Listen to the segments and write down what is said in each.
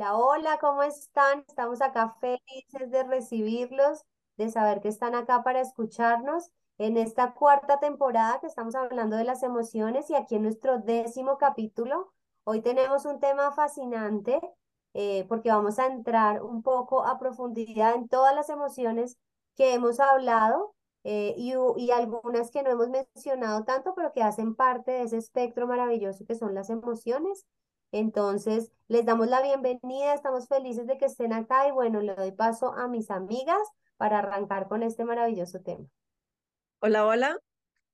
Hola, hola, ¿cómo están? Estamos acá felices de recibirlos, de saber que están acá para escucharnos en esta cuarta temporada que estamos hablando de las emociones y aquí en nuestro décimo capítulo. Hoy tenemos un tema fascinante eh, porque vamos a entrar un poco a profundidad en todas las emociones que hemos hablado eh, y, y algunas que no hemos mencionado tanto, pero que hacen parte de ese espectro maravilloso que son las emociones. Entonces, les damos la bienvenida, estamos felices de que estén acá y bueno, le doy paso a mis amigas para arrancar con este maravilloso tema. Hola, hola,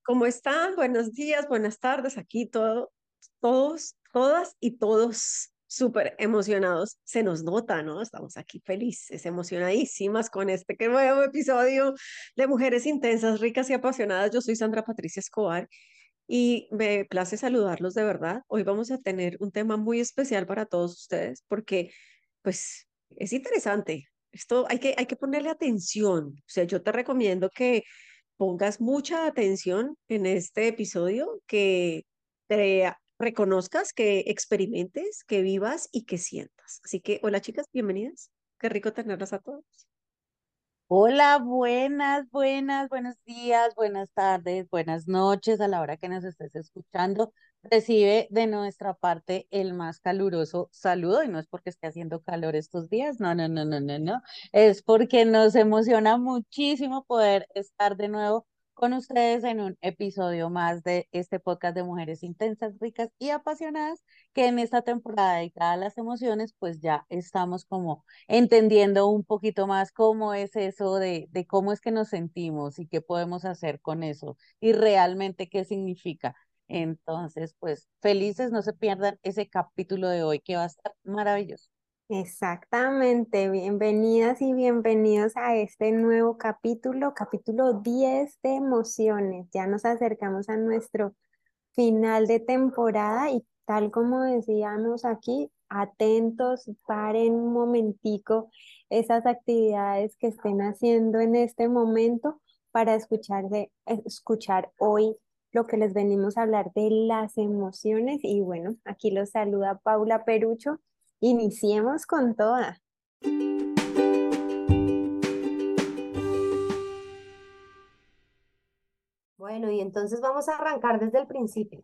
¿cómo están? Buenos días, buenas tardes, aquí todo, todos, todas y todos súper emocionados. Se nos nota, ¿no? Estamos aquí felices, emocionadísimas con este nuevo episodio de Mujeres Intensas, Ricas y Apasionadas. Yo soy Sandra Patricia Escobar y me place saludarlos de verdad. Hoy vamos a tener un tema muy especial para todos ustedes porque, pues, es interesante. Esto hay que, hay que ponerle atención. O sea, yo te recomiendo que pongas mucha atención en este episodio, que te reconozcas, que experimentes, que vivas y que sientas. Así que, hola chicas, bienvenidas. Qué rico tenerlas a todos. Hola, buenas, buenas, buenos días, buenas tardes, buenas noches a la hora que nos estés escuchando. Recibe de nuestra parte el más caluroso saludo y no es porque esté haciendo calor estos días, no, no, no, no, no, no. Es porque nos emociona muchísimo poder estar de nuevo con ustedes en un episodio más de este podcast de Mujeres Intensas, Ricas y Apasionadas, que en esta temporada dedicada a las emociones, pues ya estamos como entendiendo un poquito más cómo es eso de, de cómo es que nos sentimos y qué podemos hacer con eso y realmente qué significa. Entonces, pues felices, no se pierdan ese capítulo de hoy que va a estar maravilloso. Exactamente, bienvenidas y bienvenidos a este nuevo capítulo, capítulo 10 de emociones. Ya nos acercamos a nuestro final de temporada y tal como decíamos aquí, atentos, paren un momentico esas actividades que estén haciendo en este momento para escuchar, escuchar hoy lo que les venimos a hablar de las emociones. Y bueno, aquí los saluda Paula Perucho Iniciemos con toda. Bueno, y entonces vamos a arrancar desde el principio.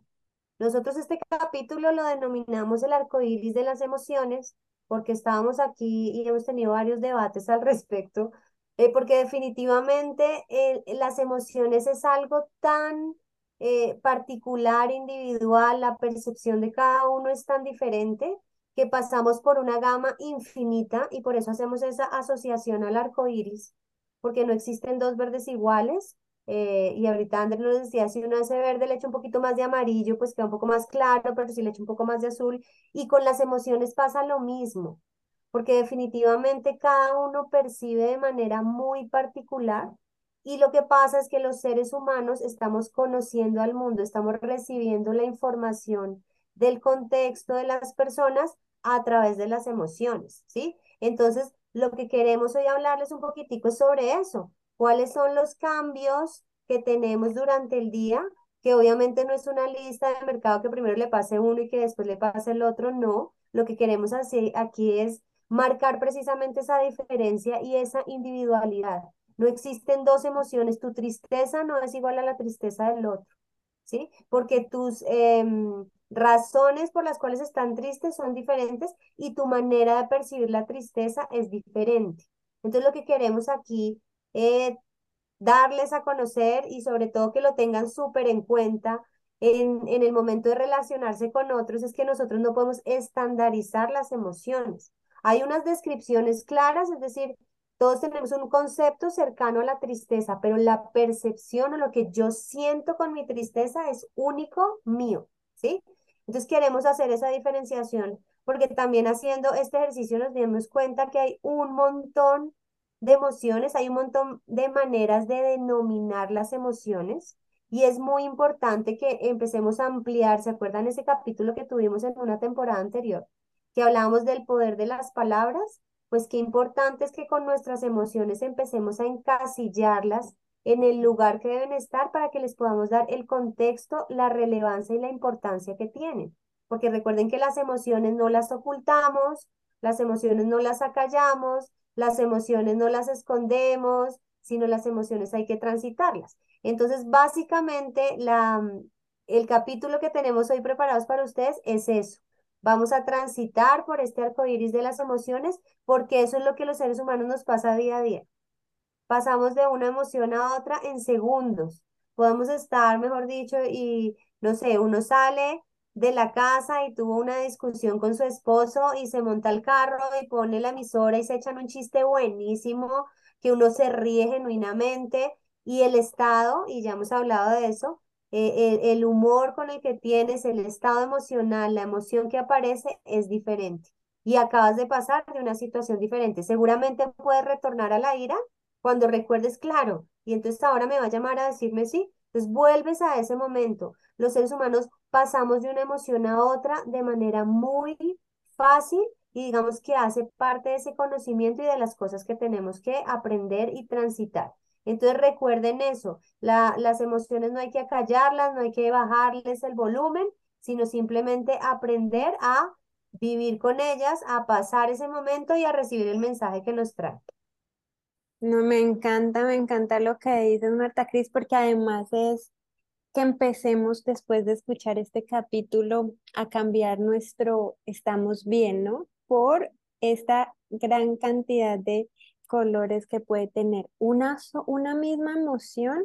Nosotros este capítulo lo denominamos el arco iris de las emociones, porque estábamos aquí y hemos tenido varios debates al respecto, eh, porque definitivamente eh, las emociones es algo tan eh, particular, individual, la percepción de cada uno es tan diferente que pasamos por una gama infinita y por eso hacemos esa asociación al arco iris, porque no existen dos verdes iguales. Eh, y ahorita Andrés nos decía, si uno hace verde, le echa un poquito más de amarillo, pues queda un poco más claro, pero si le echa un poco más de azul. Y con las emociones pasa lo mismo, porque definitivamente cada uno percibe de manera muy particular. Y lo que pasa es que los seres humanos estamos conociendo al mundo, estamos recibiendo la información del contexto de las personas a través de las emociones, ¿sí? Entonces, lo que queremos hoy hablarles un poquitico es sobre eso. ¿Cuáles son los cambios que tenemos durante el día? Que obviamente no es una lista de mercado que primero le pase uno y que después le pase el otro, no. Lo que queremos hacer aquí es marcar precisamente esa diferencia y esa individualidad. No existen dos emociones, tu tristeza no es igual a la tristeza del otro, ¿sí? Porque tus... Em, razones por las cuales están tristes son diferentes y tu manera de percibir la tristeza es diferente. Entonces lo que queremos aquí es darles a conocer y sobre todo que lo tengan súper en cuenta en, en el momento de relacionarse con otros es que nosotros no podemos estandarizar las emociones. Hay unas descripciones claras, es decir, todos tenemos un concepto cercano a la tristeza, pero la percepción o lo que yo siento con mi tristeza es único mío, ¿sí? Entonces queremos hacer esa diferenciación porque también haciendo este ejercicio nos dimos cuenta que hay un montón de emociones, hay un montón de maneras de denominar las emociones y es muy importante que empecemos a ampliar, ¿se acuerdan ese capítulo que tuvimos en una temporada anterior? Que hablábamos del poder de las palabras, pues qué importante es que con nuestras emociones empecemos a encasillarlas en el lugar que deben estar para que les podamos dar el contexto, la relevancia y la importancia que tienen. Porque recuerden que las emociones no las ocultamos, las emociones no las acallamos, las emociones no las escondemos, sino las emociones hay que transitarlas. Entonces, básicamente, la, el capítulo que tenemos hoy preparados para ustedes es eso. Vamos a transitar por este arco iris de las emociones, porque eso es lo que los seres humanos nos pasa día a día. Pasamos de una emoción a otra en segundos. Podemos estar, mejor dicho, y no sé, uno sale de la casa y tuvo una discusión con su esposo y se monta al carro y pone la emisora y se echan un chiste buenísimo, que uno se ríe genuinamente y el estado, y ya hemos hablado de eso, eh, el, el humor con el que tienes, el estado emocional, la emoción que aparece es diferente. Y acabas de pasar de una situación diferente. Seguramente puedes retornar a la ira cuando recuerdes, claro, y entonces ahora me va a llamar a decirme sí. Entonces vuelves a ese momento. Los seres humanos pasamos de una emoción a otra de manera muy fácil y digamos que hace parte de ese conocimiento y de las cosas que tenemos que aprender y transitar. Entonces recuerden eso, las emociones no hay que acallarlas, no hay que bajarles el volumen, sino simplemente aprender a vivir con ellas, a pasar ese momento y a recibir el mensaje que nos trae. No, me encanta, me encanta lo que dices, Marta Cris, porque además es que empecemos después de escuchar este capítulo a cambiar nuestro estamos bien, ¿no? Por esta gran cantidad de colores que puede tener una, una misma emoción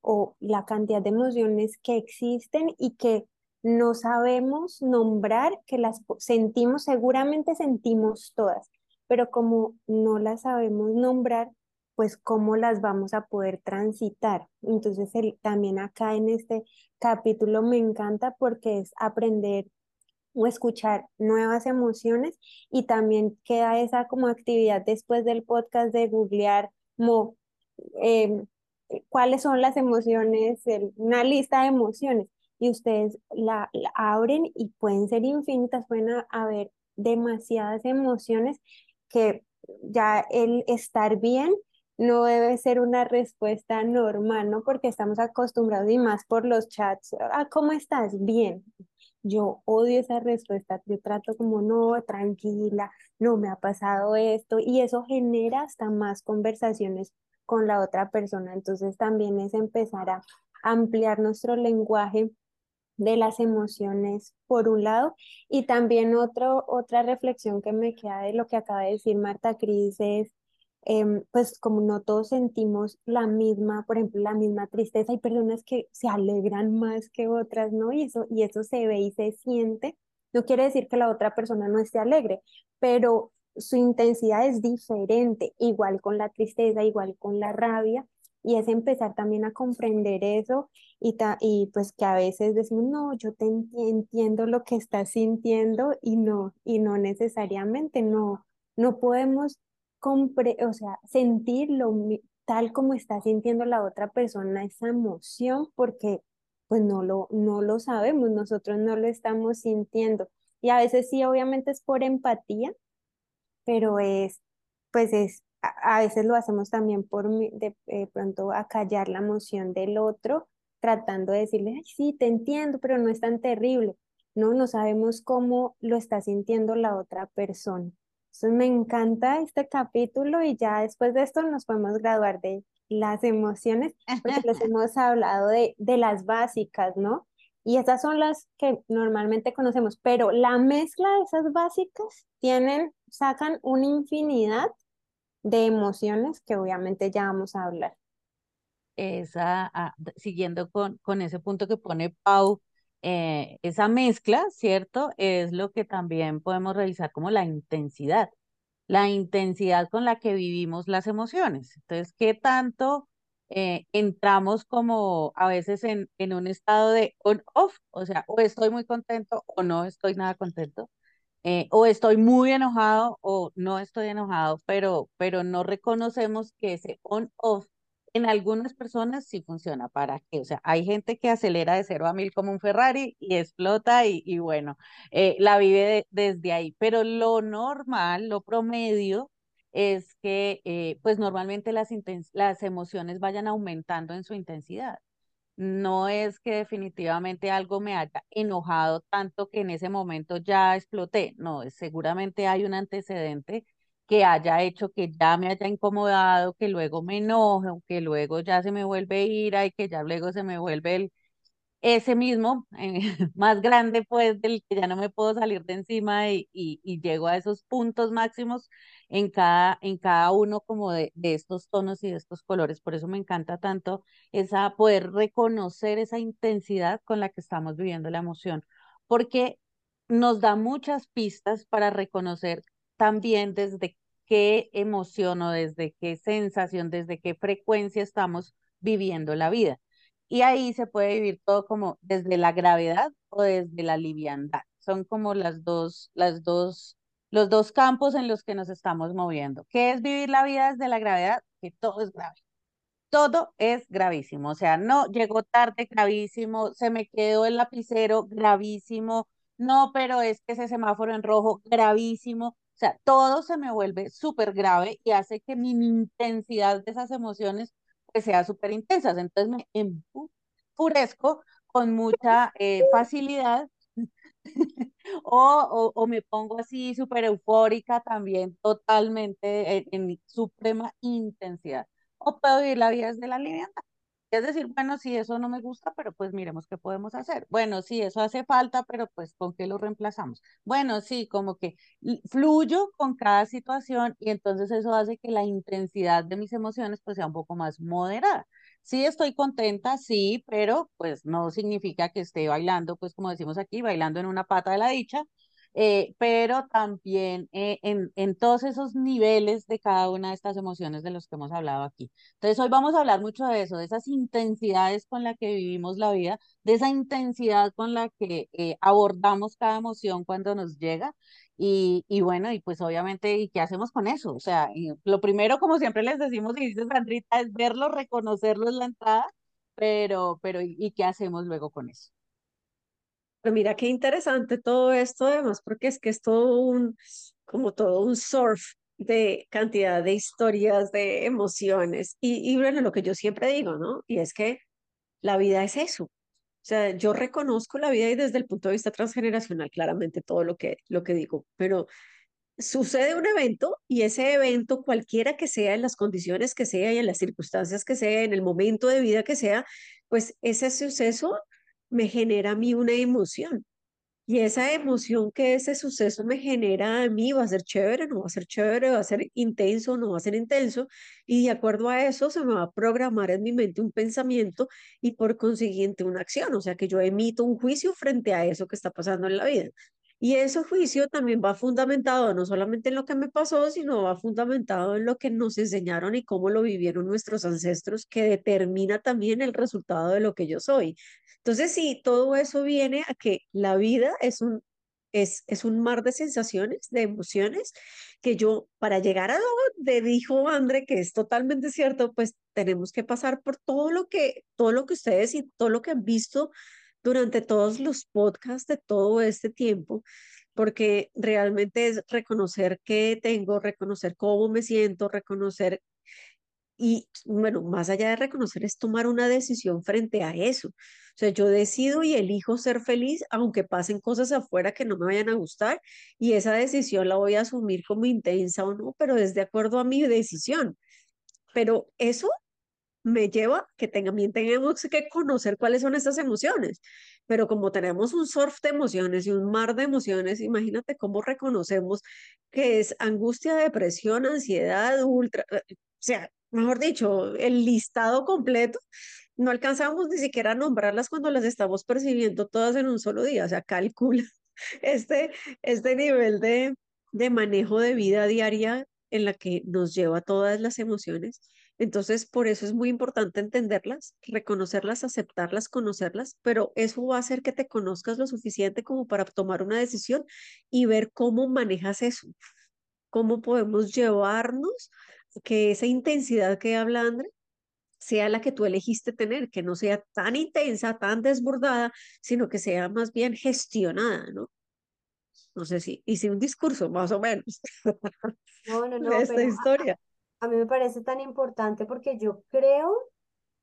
o la cantidad de emociones que existen y que no sabemos nombrar, que las sentimos, seguramente sentimos todas, pero como no las sabemos nombrar, pues cómo las vamos a poder transitar. Entonces, también acá en este capítulo me encanta porque es aprender o escuchar nuevas emociones y también queda esa como actividad después del podcast de googlear como, em, cuáles son las emociones, una lista de emociones y ustedes la, abren y pueden ser infinitas, pueden haber demasiadas emociones que ya el estar bien no debe ser una respuesta normal, ¿no? Porque estamos acostumbrados y más por los chats, ah, ¿cómo estás? Bien. Yo odio esa respuesta, yo trato como, no, tranquila, no me ha pasado esto, y eso genera hasta más conversaciones con la otra persona. Entonces también es empezar a ampliar nuestro lenguaje de las emociones por un lado y también otro, otra reflexión que me queda de lo que acaba de decir Marta Cris es Em, pues como no todos sentimos la misma, por ejemplo, la misma tristeza, hay personas que se alegran más que otras, ¿no? Y eso, y eso se ve y se siente. No quiere decir que la otra persona no esté alegre, pero su intensidad es diferente, igual con la tristeza, igual con la rabia, y es empezar también a comprender eso y, y pues que a veces decimos, no, yo te entiendo lo que estás sintiendo y no, y no necesariamente, no, no podemos o sea, sentirlo tal como está sintiendo la otra persona esa emoción, porque pues no lo, no lo sabemos, nosotros no lo estamos sintiendo. Y a veces sí, obviamente es por empatía, pero es, pues es, a, veces lo hacemos también por de, pronto acallar la emoción del otro, tratando de decirle, sí, te entiendo, pero no es tan terrible. No, no sabemos cómo lo está sintiendo la otra persona. Entonces me encanta este capítulo y ya después de esto nos podemos graduar de las emociones, porque les hemos hablado de, de las básicas, ¿no? Y estas son las que normalmente conocemos, pero la mezcla de esas básicas tienen, sacan una infinidad de emociones que obviamente ya vamos a hablar. Esa, ah, siguiendo con, con ese punto que pone Pau, eh, esa mezcla, ¿cierto? Es lo que también podemos revisar como la intensidad, la intensidad con la que vivimos las emociones. Entonces, ¿qué tanto eh, entramos como a veces en, en un estado de on-off? O sea, o estoy muy contento o no estoy nada contento. Eh, o estoy muy enojado o no estoy enojado, pero, pero no reconocemos que ese on-off en algunas personas sí funciona. ¿Para qué? O sea, hay gente que acelera de cero a mil como un Ferrari y explota y, bueno, eh, la vive desde ahí. Pero lo normal, lo promedio, es que eh, pues normalmente las, las emociones vayan aumentando en su intensidad. no es que definitivamente algo me haya enojado tanto que en ese momento ya exploté, no, seguramente hay un antecedente que haya hecho que ya me haya incomodado, que luego me enoje, que luego ya se me vuelve ira y que ya luego se me vuelve el, ese mismo, eh, más grande pues del que ya no me puedo salir de encima y, y, llego a esos puntos máximos en cada, en cada uno como de, de, estos tonos y de estos colores. Por eso me encanta tanto esa, poder reconocer esa intensidad con la que estamos viviendo la emoción, porque nos da muchas pistas para reconocer también desde qué emoción o desde qué sensación, desde qué frecuencia estamos viviendo la vida. Y ahí se puede vivir todo como desde la gravedad o desde la liviandad. Son como las dos, las dos, los dos campos en los que nos estamos moviendo. ¿Qué es vivir la vida desde la gravedad? Que todo es grave. Todo es gravísimo. O sea, no, llegó tarde, gravísimo, se me quedó el lapicero, gravísimo. No, pero es que ese semáforo en rojo, gravísimo. O sea, todo se me vuelve súper grave y hace que mi intensidad de esas emociones que sea súper intensas. Entonces me enfurezco con mucha eh, facilidad o, o, me pongo así súper eufórica también, totalmente en, en, suprema intensidad. O puedo vivir la vida desde la liviandad. Es decir, bueno, si eso no me gusta, pero pues miremos qué podemos hacer. Bueno, sí, eso hace falta, pero pues ¿con qué lo reemplazamos? Bueno, sí, como que fluyo con cada situación y entonces eso hace que la intensidad de mis emociones pues sea un poco más moderada. Sí, estoy contenta, sí, pero pues no significa que esté bailando, pues como decimos aquí, bailando en una pata de la dicha, eh, pero también eh, en, en, todos esos niveles de cada una de estas emociones de los que hemos hablado aquí. Entonces hoy vamos a hablar mucho de eso, de esas intensidades con las que vivimos la vida, de esa intensidad con la que eh, abordamos cada emoción cuando nos llega. Y, y, bueno, y pues obviamente, ¿y qué hacemos con eso? O sea, lo primero, como siempre les decimos y dice Sandrita, es verlo, reconocerlo en la entrada, pero, pero ¿y qué hacemos luego con eso? Pero mira qué interesante todo esto, además, porque es que es todo un, como todo un surf de cantidad de historias, de emociones. Y, y bueno, lo que yo siempre digo, ¿no? Y es que la vida es eso. O sea, yo reconozco la vida y desde el punto de vista transgeneracional, claramente todo lo que, lo que digo, pero sucede un evento y ese evento, cualquiera que sea, en las condiciones que sea y en las circunstancias que sea, en el momento de vida que sea, pues ese suceso me genera a mí una emoción. Y esa emoción que ese suceso me genera a mí va a ser chévere, no va a ser chévere, va a ser intenso, no va a ser intenso. Y de acuerdo a eso se me va a programar en mi mente un pensamiento y por consiguiente una acción. O sea que yo emito un juicio frente a eso que está pasando en la vida. Y ese juicio también va fundamentado no solamente en lo que me pasó, sino va fundamentado en lo que nos enseñaron y cómo lo vivieron nuestros ancestros, que determina también el resultado de lo que yo soy. Entonces, sí, todo eso viene a que la vida es un, es, es un mar de sensaciones, de emociones, que yo, para llegar a donde dijo André, que es totalmente cierto, pues tenemos que pasar por todo lo que, todo lo que ustedes y todo lo que han visto durante todos los podcasts de todo este tiempo, porque realmente es reconocer qué tengo, reconocer cómo me siento, reconocer y bueno, más allá de reconocer es tomar una decisión frente a eso. O sea, yo decido y elijo ser feliz aunque pasen cosas afuera que no me vayan a gustar y esa decisión la voy a asumir como intensa o no, pero es de acuerdo a mi decisión. Pero eso me lleva que también tenemos que conocer cuáles son esas emociones. Pero como tenemos un surf de emociones y un mar de emociones, imagínate cómo reconocemos que es angustia, depresión, ansiedad, ultra, o sea, mejor dicho, el listado completo, no alcanzamos ni siquiera a nombrarlas cuando las estamos percibiendo todas en un solo día, o sea, calcula este, este nivel de, de manejo de vida diaria en la que nos lleva todas las emociones. Entonces, por eso es muy importante entenderlas, reconocerlas, aceptarlas, conocerlas, pero eso va a hacer que te conozcas lo suficiente como para tomar una decisión y ver cómo manejas eso, cómo podemos llevarnos que esa intensidad que habla André sea la que tú elegiste tener, que no sea tan intensa, tan desbordada, sino que sea más bien gestionada, ¿no? No sé si hice un discurso más o menos no, no, no, de esta historia. A, mí me parece tan importante porque yo creo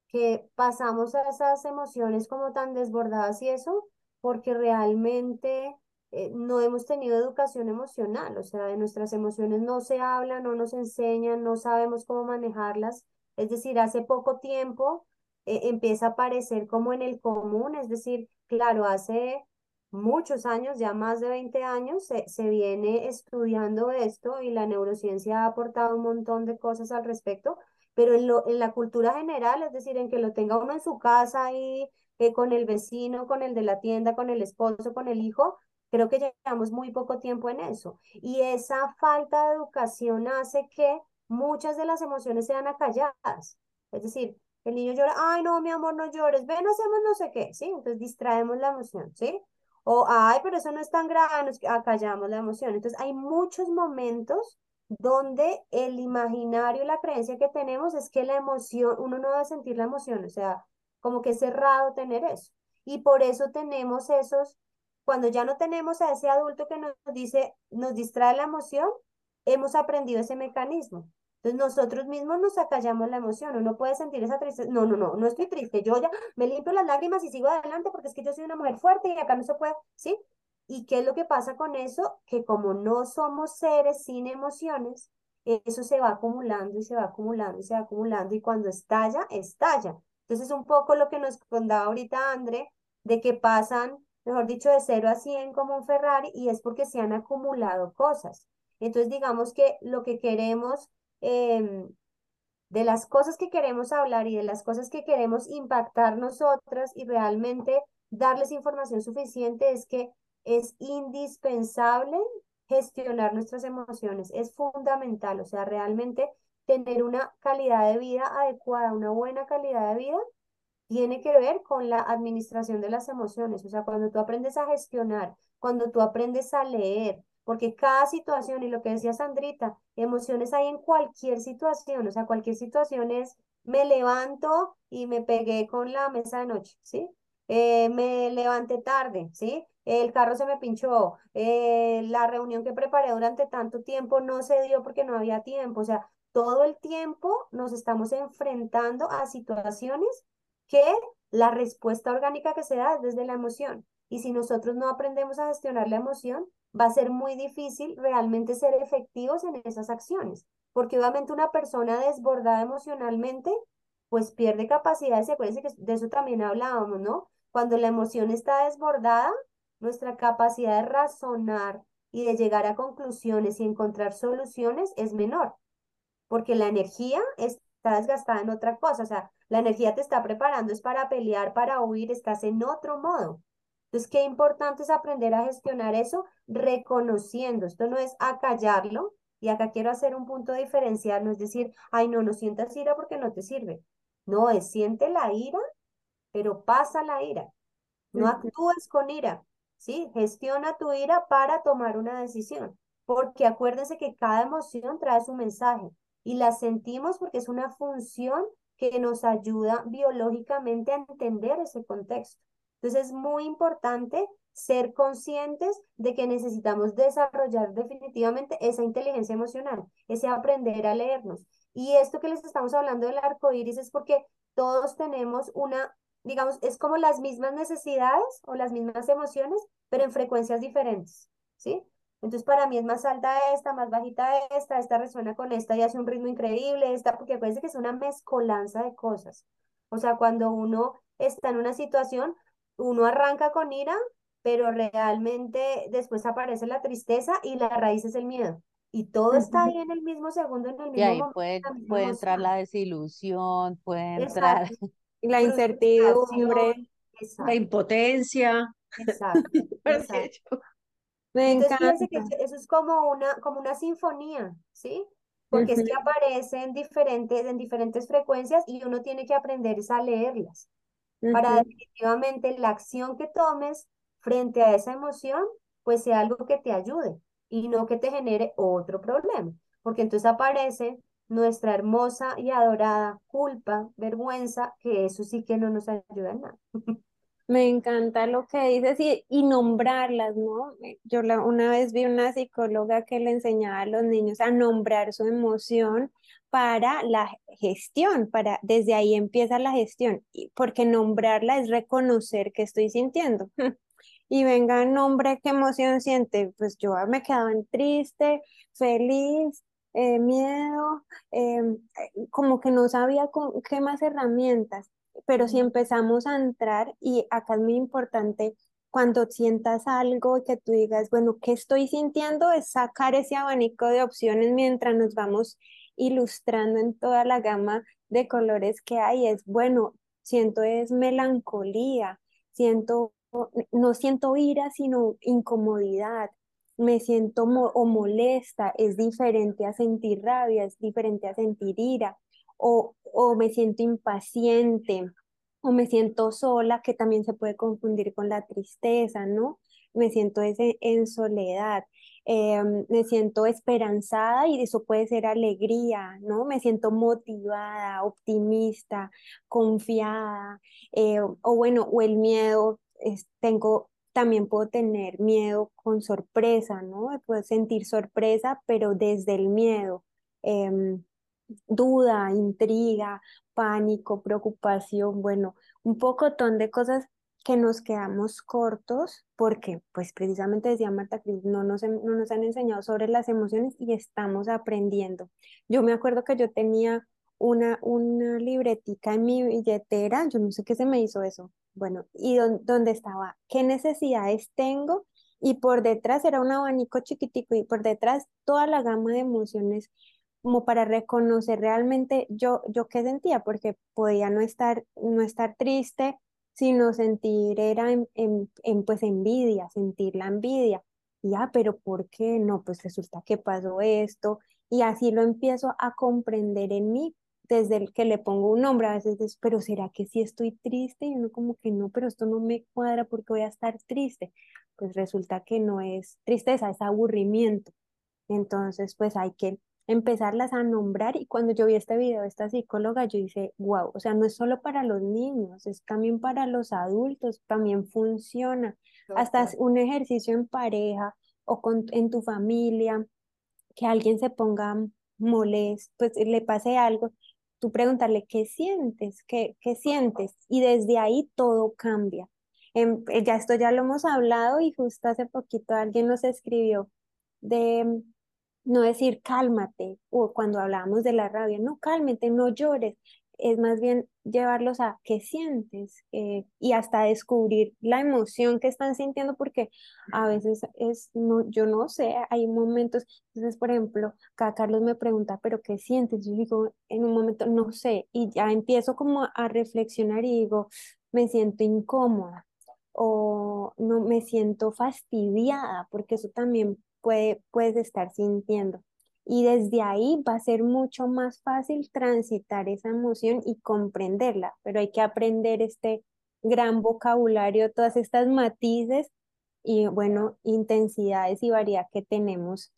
que pasamos a esas emociones como tan desbordadas y eso, porque realmente eh, no hemos tenido educación emocional, o sea, de nuestras emociones no se habla, no nos enseñan, no sabemos cómo manejarlas. Es decir, hace poco tiempo eh, empieza a aparecer como en el común, es decir, claro, hace muchos años, ya más de 20 años, se, se viene estudiando esto y la neurociencia ha aportado un montón de cosas al respecto, pero en, lo, en la cultura general, es decir, en que lo tenga uno en su casa y eh, con el vecino, con el de la tienda, con el esposo, con el hijo, creo que llevamos muy poco tiempo en eso. Y esa falta de educación hace que muchas de las emociones sean acalladas. Es decir, el niño llora, ay, no, mi amor, no llores, ven, hacemos no sé qué, ¿sí? Entonces distraemos la emoción, ¿sí? O, ay, pero eso no es tan grave, nos acallamos la emoción. Entonces hay muchos momentos donde el imaginario, la creencia que tenemos es que la emoción, uno no debe sentir la emoción, o sea, como que es cerrado tener eso. Y por eso tenemos esos, cuando ya no tenemos a ese adulto que nos dice, nos distrae la emoción, hemos aprendido ese mecanismo. Entonces nosotros mismos nos acallamos la emoción, uno puede sentir esa tristeza, no, no, no, no estoy triste, yo ya me limpio las lágrimas y sigo adelante porque es que yo soy una mujer fuerte y acá no se puede, ¿sí? ¿Y qué es lo que pasa con eso? Que como no somos seres sin emociones, eso se va acumulando y se va acumulando y se va acumulando y cuando estalla, estalla. Entonces un poco lo que nos contaba ahorita André, de que pasan, mejor dicho, de 0 a 100 como un Ferrari y es porque se han acumulado cosas. Entonces digamos que lo que queremos Em, de las cosas que queremos hablar y de las cosas que queremos impactar nosotras y realmente darles información suficiente es que es indispensable gestionar nuestras emociones, es fundamental, o sea, realmente tener una calidad de vida adecuada, una buena calidad de vida, tiene que ver con la administración de las emociones, o sea, cuando tú aprendes a gestionar, cuando tú aprendes a leer, porque cada situación, y lo que decía Sandrita, emociones hay en cualquier situación, o sea, cualquier situación es, me levanto y me pegué con la mesa de noche, ¿sí? Eh, me levanté tarde, ¿sí? El carro se me pinchó, eh, la reunión que preparé durante tanto tiempo no se dio porque no había tiempo, o sea, todo el tiempo nos estamos enfrentando a situaciones que la respuesta orgánica que se da es desde la emoción. Y si nosotros no aprendemos a gestionar la emoción, va a ser muy difícil realmente ser efectivos en esas acciones, porque obviamente una persona desbordada emocionalmente, pues pierde capacidad de acuérdense que de eso también hablábamos, ¿no? Cuando la emoción está desbordada, nuestra capacidad de razonar y de llegar a conclusiones y encontrar soluciones es menor, porque la energía está desgastada en otra cosa, o sea, la energía te está preparando es para pelear, para huir, estás en otro modo. Entonces, qué importante es aprender a gestionar eso reconociendo. Esto no es acallarlo, y acá quiero hacer un punto diferencial, no es decir, ay, no, no sientas ira porque no te sirve. No, es siente la ira, pero pasa la ira. No actúes con ira, ¿sí? Gestiona tu ira para tomar una decisión, porque acuérdense que cada emoción trae su mensaje y la sentimos porque es una función que nos ayuda biológicamente a entender ese contexto. Entonces es muy importante ser conscientes de que necesitamos desarrollar definitivamente esa inteligencia emocional, ese aprender a leernos. Y esto que les estamos hablando del arco iris es porque todos tenemos una, digamos, es como las mismas necesidades o las mismas emociones, pero en frecuencias diferentes, ¿sí? Entonces para mí es más alta esta, más bajita esta, esta resuena con esta y hace un ritmo increíble, esta, porque parece que es una mezcolanza de cosas. O sea, cuando uno está en una situación, uno arranca con ira, pero realmente después aparece la tristeza y la raíz es el miedo. Y todo está ahí en el mismo segundo, en el mismo Y ahí momento, puede, puede entrar la desilusión, puede entrar. Exacto. La incertidumbre. La impotencia. exacto, exacto. Me Entonces, fíjense que encanta. eso es como una, como una sinfonía, ¿sí? Porque es que aparecen diferentes, en diferentes frecuencias y uno tiene que aprender a leerlas para definitivamente la acción que tomes frente a esa emoción, pues sea algo que te ayude y no que te genere otro problema. Porque entonces aparece nuestra hermosa y adorada culpa, vergüenza, que eso sí que no nos ayuda en nada. Me encanta lo que dices y, y nombrarlas, ¿no? Eh, Yo la, una vez vi una psicóloga que le enseñaba a los niños a nombrar su emoción para la gestión, para desde ahí empieza la gestión, porque nombrarla es reconocer que estoy sintiendo. Y venga, nombre, qué emoción siente. Pues yo me quedaba en triste, feliz, eh, miedo, em, eh, como que no sabía con qué más herramientas. Pero si empezamos a entrar, y acá es muy importante cuando sientas algo y que tú digas, bueno, ¿qué estoy sintiendo? Es sacar ese abanico de opciones mientras nos vamos ilustrando en toda la gama de colores que hay. Es bueno, siento es melancolía, siento, no siento ira, sino incomodidad. Me siento o molesta, es diferente a sentir rabia, es diferente a sentir ira, o, o me siento impaciente, o me siento sola, que también se puede confundir con la tristeza, ¿no? Me siento en soledad. Em, me siento esperanzada y eso puede ser alegría, ¿no? Me siento motivada, optimista, confiada, eh, o bueno, o el miedo, es, tengo, también puedo tener miedo con sorpresa, ¿no? Puedo sentir sorpresa, pero desde el miedo. Em, duda, intriga, pánico, preocupación, bueno, un pocotón de cosas que nos quedamos cortos porque, pues precisamente decía Marta Cris, no nos, no nos han enseñado sobre las emociones y estamos aprendiendo. Yo me acuerdo que yo tenía una, una libretica en mi billetera, yo no sé qué se me hizo eso, bueno, y donde estaba, ¿qué necesidades tengo? Y por detrás era un abanico chiquitico y por detrás toda la gama de emociones como para reconocer realmente yo, yo qué sentía, porque podía no estar, no estar triste, sino sentir era en, en, pues envidia, sentir la envidia. Ya, pero ¿por qué no? Pues resulta que pasó esto y así lo empiezo a comprender en mí desde el que le pongo un nombre, a veces pero ¿será que sí estoy triste? Y uno como que no, pero esto no me cuadra porque voy a estar triste. Pues resulta que no es tristeza, es aburrimiento. Entonces, pues hay que empezarlas a nombrar y cuando yo vi este video de esta psicóloga, yo dije, wow, o sea, no es solo para los niños, es también para los adultos, también funciona. Hasta un ejercicio en pareja o con, en tu familia, que alguien se ponga molesto, pues le pase algo, tú preguntarle, ¿qué sientes? ¿Qué, qué sientes? Y desde ahí todo cambia. Em, ya esto ya lo hemos hablado y justo hace poquito alguien nos escribió de no decir cálmate, o cuando hablábamos de la rabia, no cálmate, no llores, es más bien llevarlos a qué sientes eh, y hasta descubrir la emoción que están sintiendo, porque a veces es, no, yo no sé, hay momentos, entonces por ejemplo, acá Carlos me pregunta, pero ¿qué sientes? Yo digo, en un momento, no sé, y ya empiezo como a reflexionar y digo, me siento incómoda o no me siento fastidiada, porque eso también puedes estar sintiendo. Y desde ahí va a ser mucho más fácil transitar esa emoción y comprenderla, pero hay que aprender este gran vocabulario, todas estas matices y, bueno, intensidades y variedad que tenemos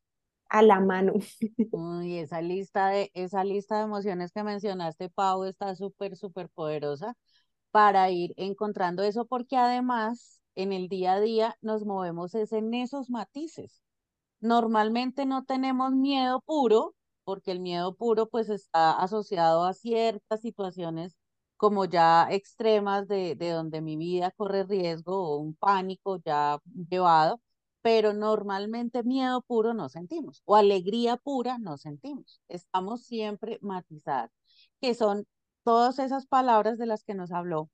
a la mano. Uy, esa lista de, esa lista de emociones que mencionaste, Pau, está súper, súper poderosa para ir encontrando eso, porque además en el día a día nos movemos es en esos matices. Normalmente no tenemos miedo puro, porque el miedo puro pues está asociado a ciertas situaciones como ya extremas de, de donde mi vida corre riesgo o un pánico ya llevado, pero normalmente miedo puro no sentimos o alegría pura no sentimos. Estamos siempre matizadas, que son todas esas palabras de las que nos habló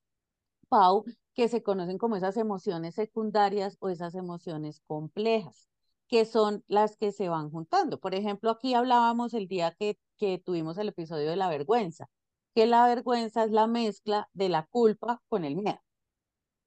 Pau, que se conocen como esas emociones secundarias o esas emociones complejas que son las que se van juntando. Por ejemplo, aquí hablábamos el día que, que tuvimos el episodio de la vergüenza, que la vergüenza es la mezcla de la culpa con el miedo.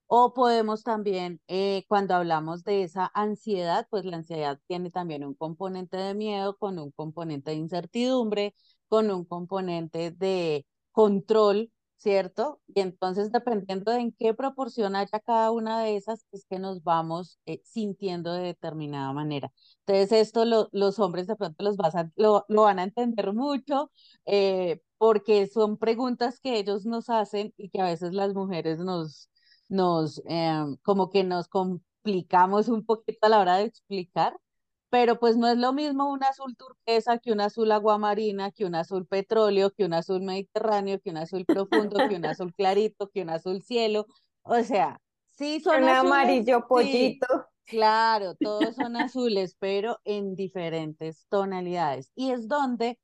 O podemos también, eh, cuando hablamos de esa ansiedad, pues la ansiedad tiene también un componente de miedo, con un componente de incertidumbre, con un componente de control ¿cierto? Y entonces, dependiendo de en qué proporción haya cada una de esas, es que nos vamos eh, sintiendo de determinada manera. Entonces, esto los hombres de pronto los vas a, lo, van a entender mucho, eh, porque son preguntas que ellos nos hacen y que a veces las mujeres nos, nos em, como que nos complicamos un poquito a la hora de explicar pero pues no es lo mismo un azul turquesa que un azul aguamarina, que un azul petróleo, que un azul mediterráneo, que un azul profundo, que un azul clarito, que un azul cielo. O sea, sí son Un azules, amarillo sí, pollito. claro, todos son azules, pero en diferentes tonalidades. Y es donde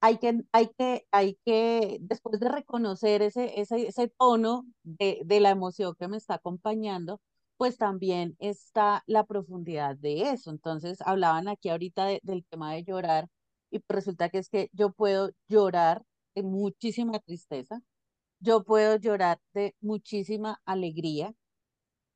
hay que, hay que, hay que, después de reconocer ese, ese, ese tono de, de la emoción que me está acompañando, pues también está la profundidad de eso. Entonces, hablaban aquí ahorita de- del tema de llorar y resulta que es que yo puedo llorar de muchísima tristeza, yo puedo llorar de muchísima alegría,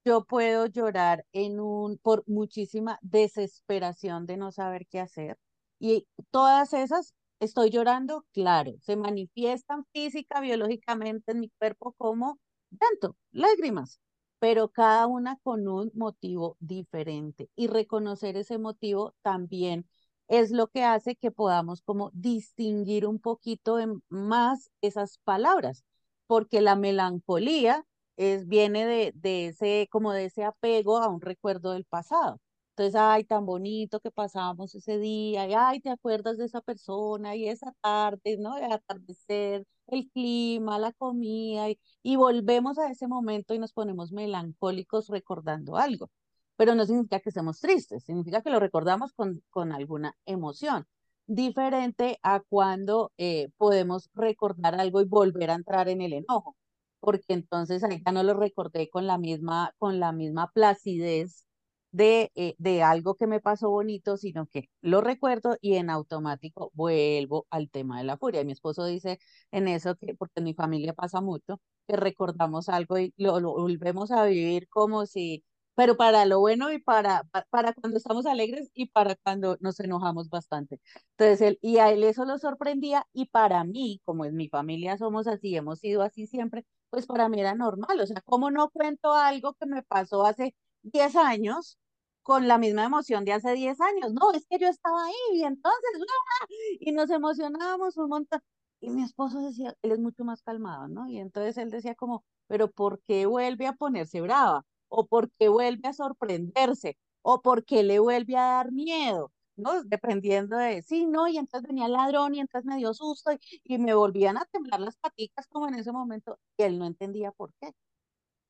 yo puedo llorar en un, por muchísima desesperación de no saber qué hacer. Y todas esas, estoy llorando, claro, se manifiestan física, biológicamente en mi cuerpo como llanto, lágrimas, pero cada una con un motivo diferente. Y reconocer ese motivo también es lo que hace que podamos como distinguir un poquito en más esas palabras, porque la melancolía es, viene de, de ese, como de ese apego a un recuerdo del pasado. Entonces, ay, tan bonito que pasábamos ese día, y ay, te acuerdas de esa persona y esa tarde, ¿no? El atardecer, el clima, la comida, y, y volvemos a ese momento y nos ponemos melancólicos recordando algo. Pero no significa que estemos tristes, significa que lo recordamos con, con alguna emoción. Diferente a cuando eh, podemos recordar algo y volver a entrar en el enojo porque entonces ahí ya no lo recordé con la misma, con la misma placidez de, eh, de algo que me pasó bonito, sino que lo recuerdo y en automático vuelvo al tema de la furia. Mi esposo dice en eso que, porque en mi familia pasa mucho, que recordamos algo y lo, lo volvemos a vivir como si, pero para lo bueno y para, pa- para cuando estamos alegres y para cuando nos enojamos bastante. Entonces, él, y a él eso lo sorprendía y para mí, como en mi familia somos así, hemos sido así siempre, pues para mí era normal. O sea, ¿cómo no cuento algo que me pasó hace 10 años con la misma emoción de hace 10 años? No, es que yo estaba ahí y entonces, ¡ah! y nos emocionábamos un montón. Y mi esposo decía, él es mucho más calmado, ¿no? Y entonces él decía como, pero ¿por qué vuelve a ponerse brava? ¿O por qué vuelve a sorprenderse? ¿O por qué le vuelve a dar miedo? ¿no? Dependiendo de, sí, no, y entonces venía el ladrón y entonces me dio susto y, me volvían a temblar las paticas como en ese momento y él no entendía por qué.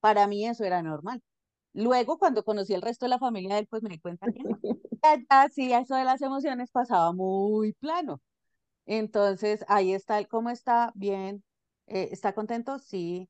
Para mí eso era normal. Luego, cuando conocí el resto de la familia de él, pues me di cuenta que no. Sí, eso de las emociones pasaba muy plano. Entonces, ahí está él, ¿cómo está? Bien. Eh, ¿está contento? Sí.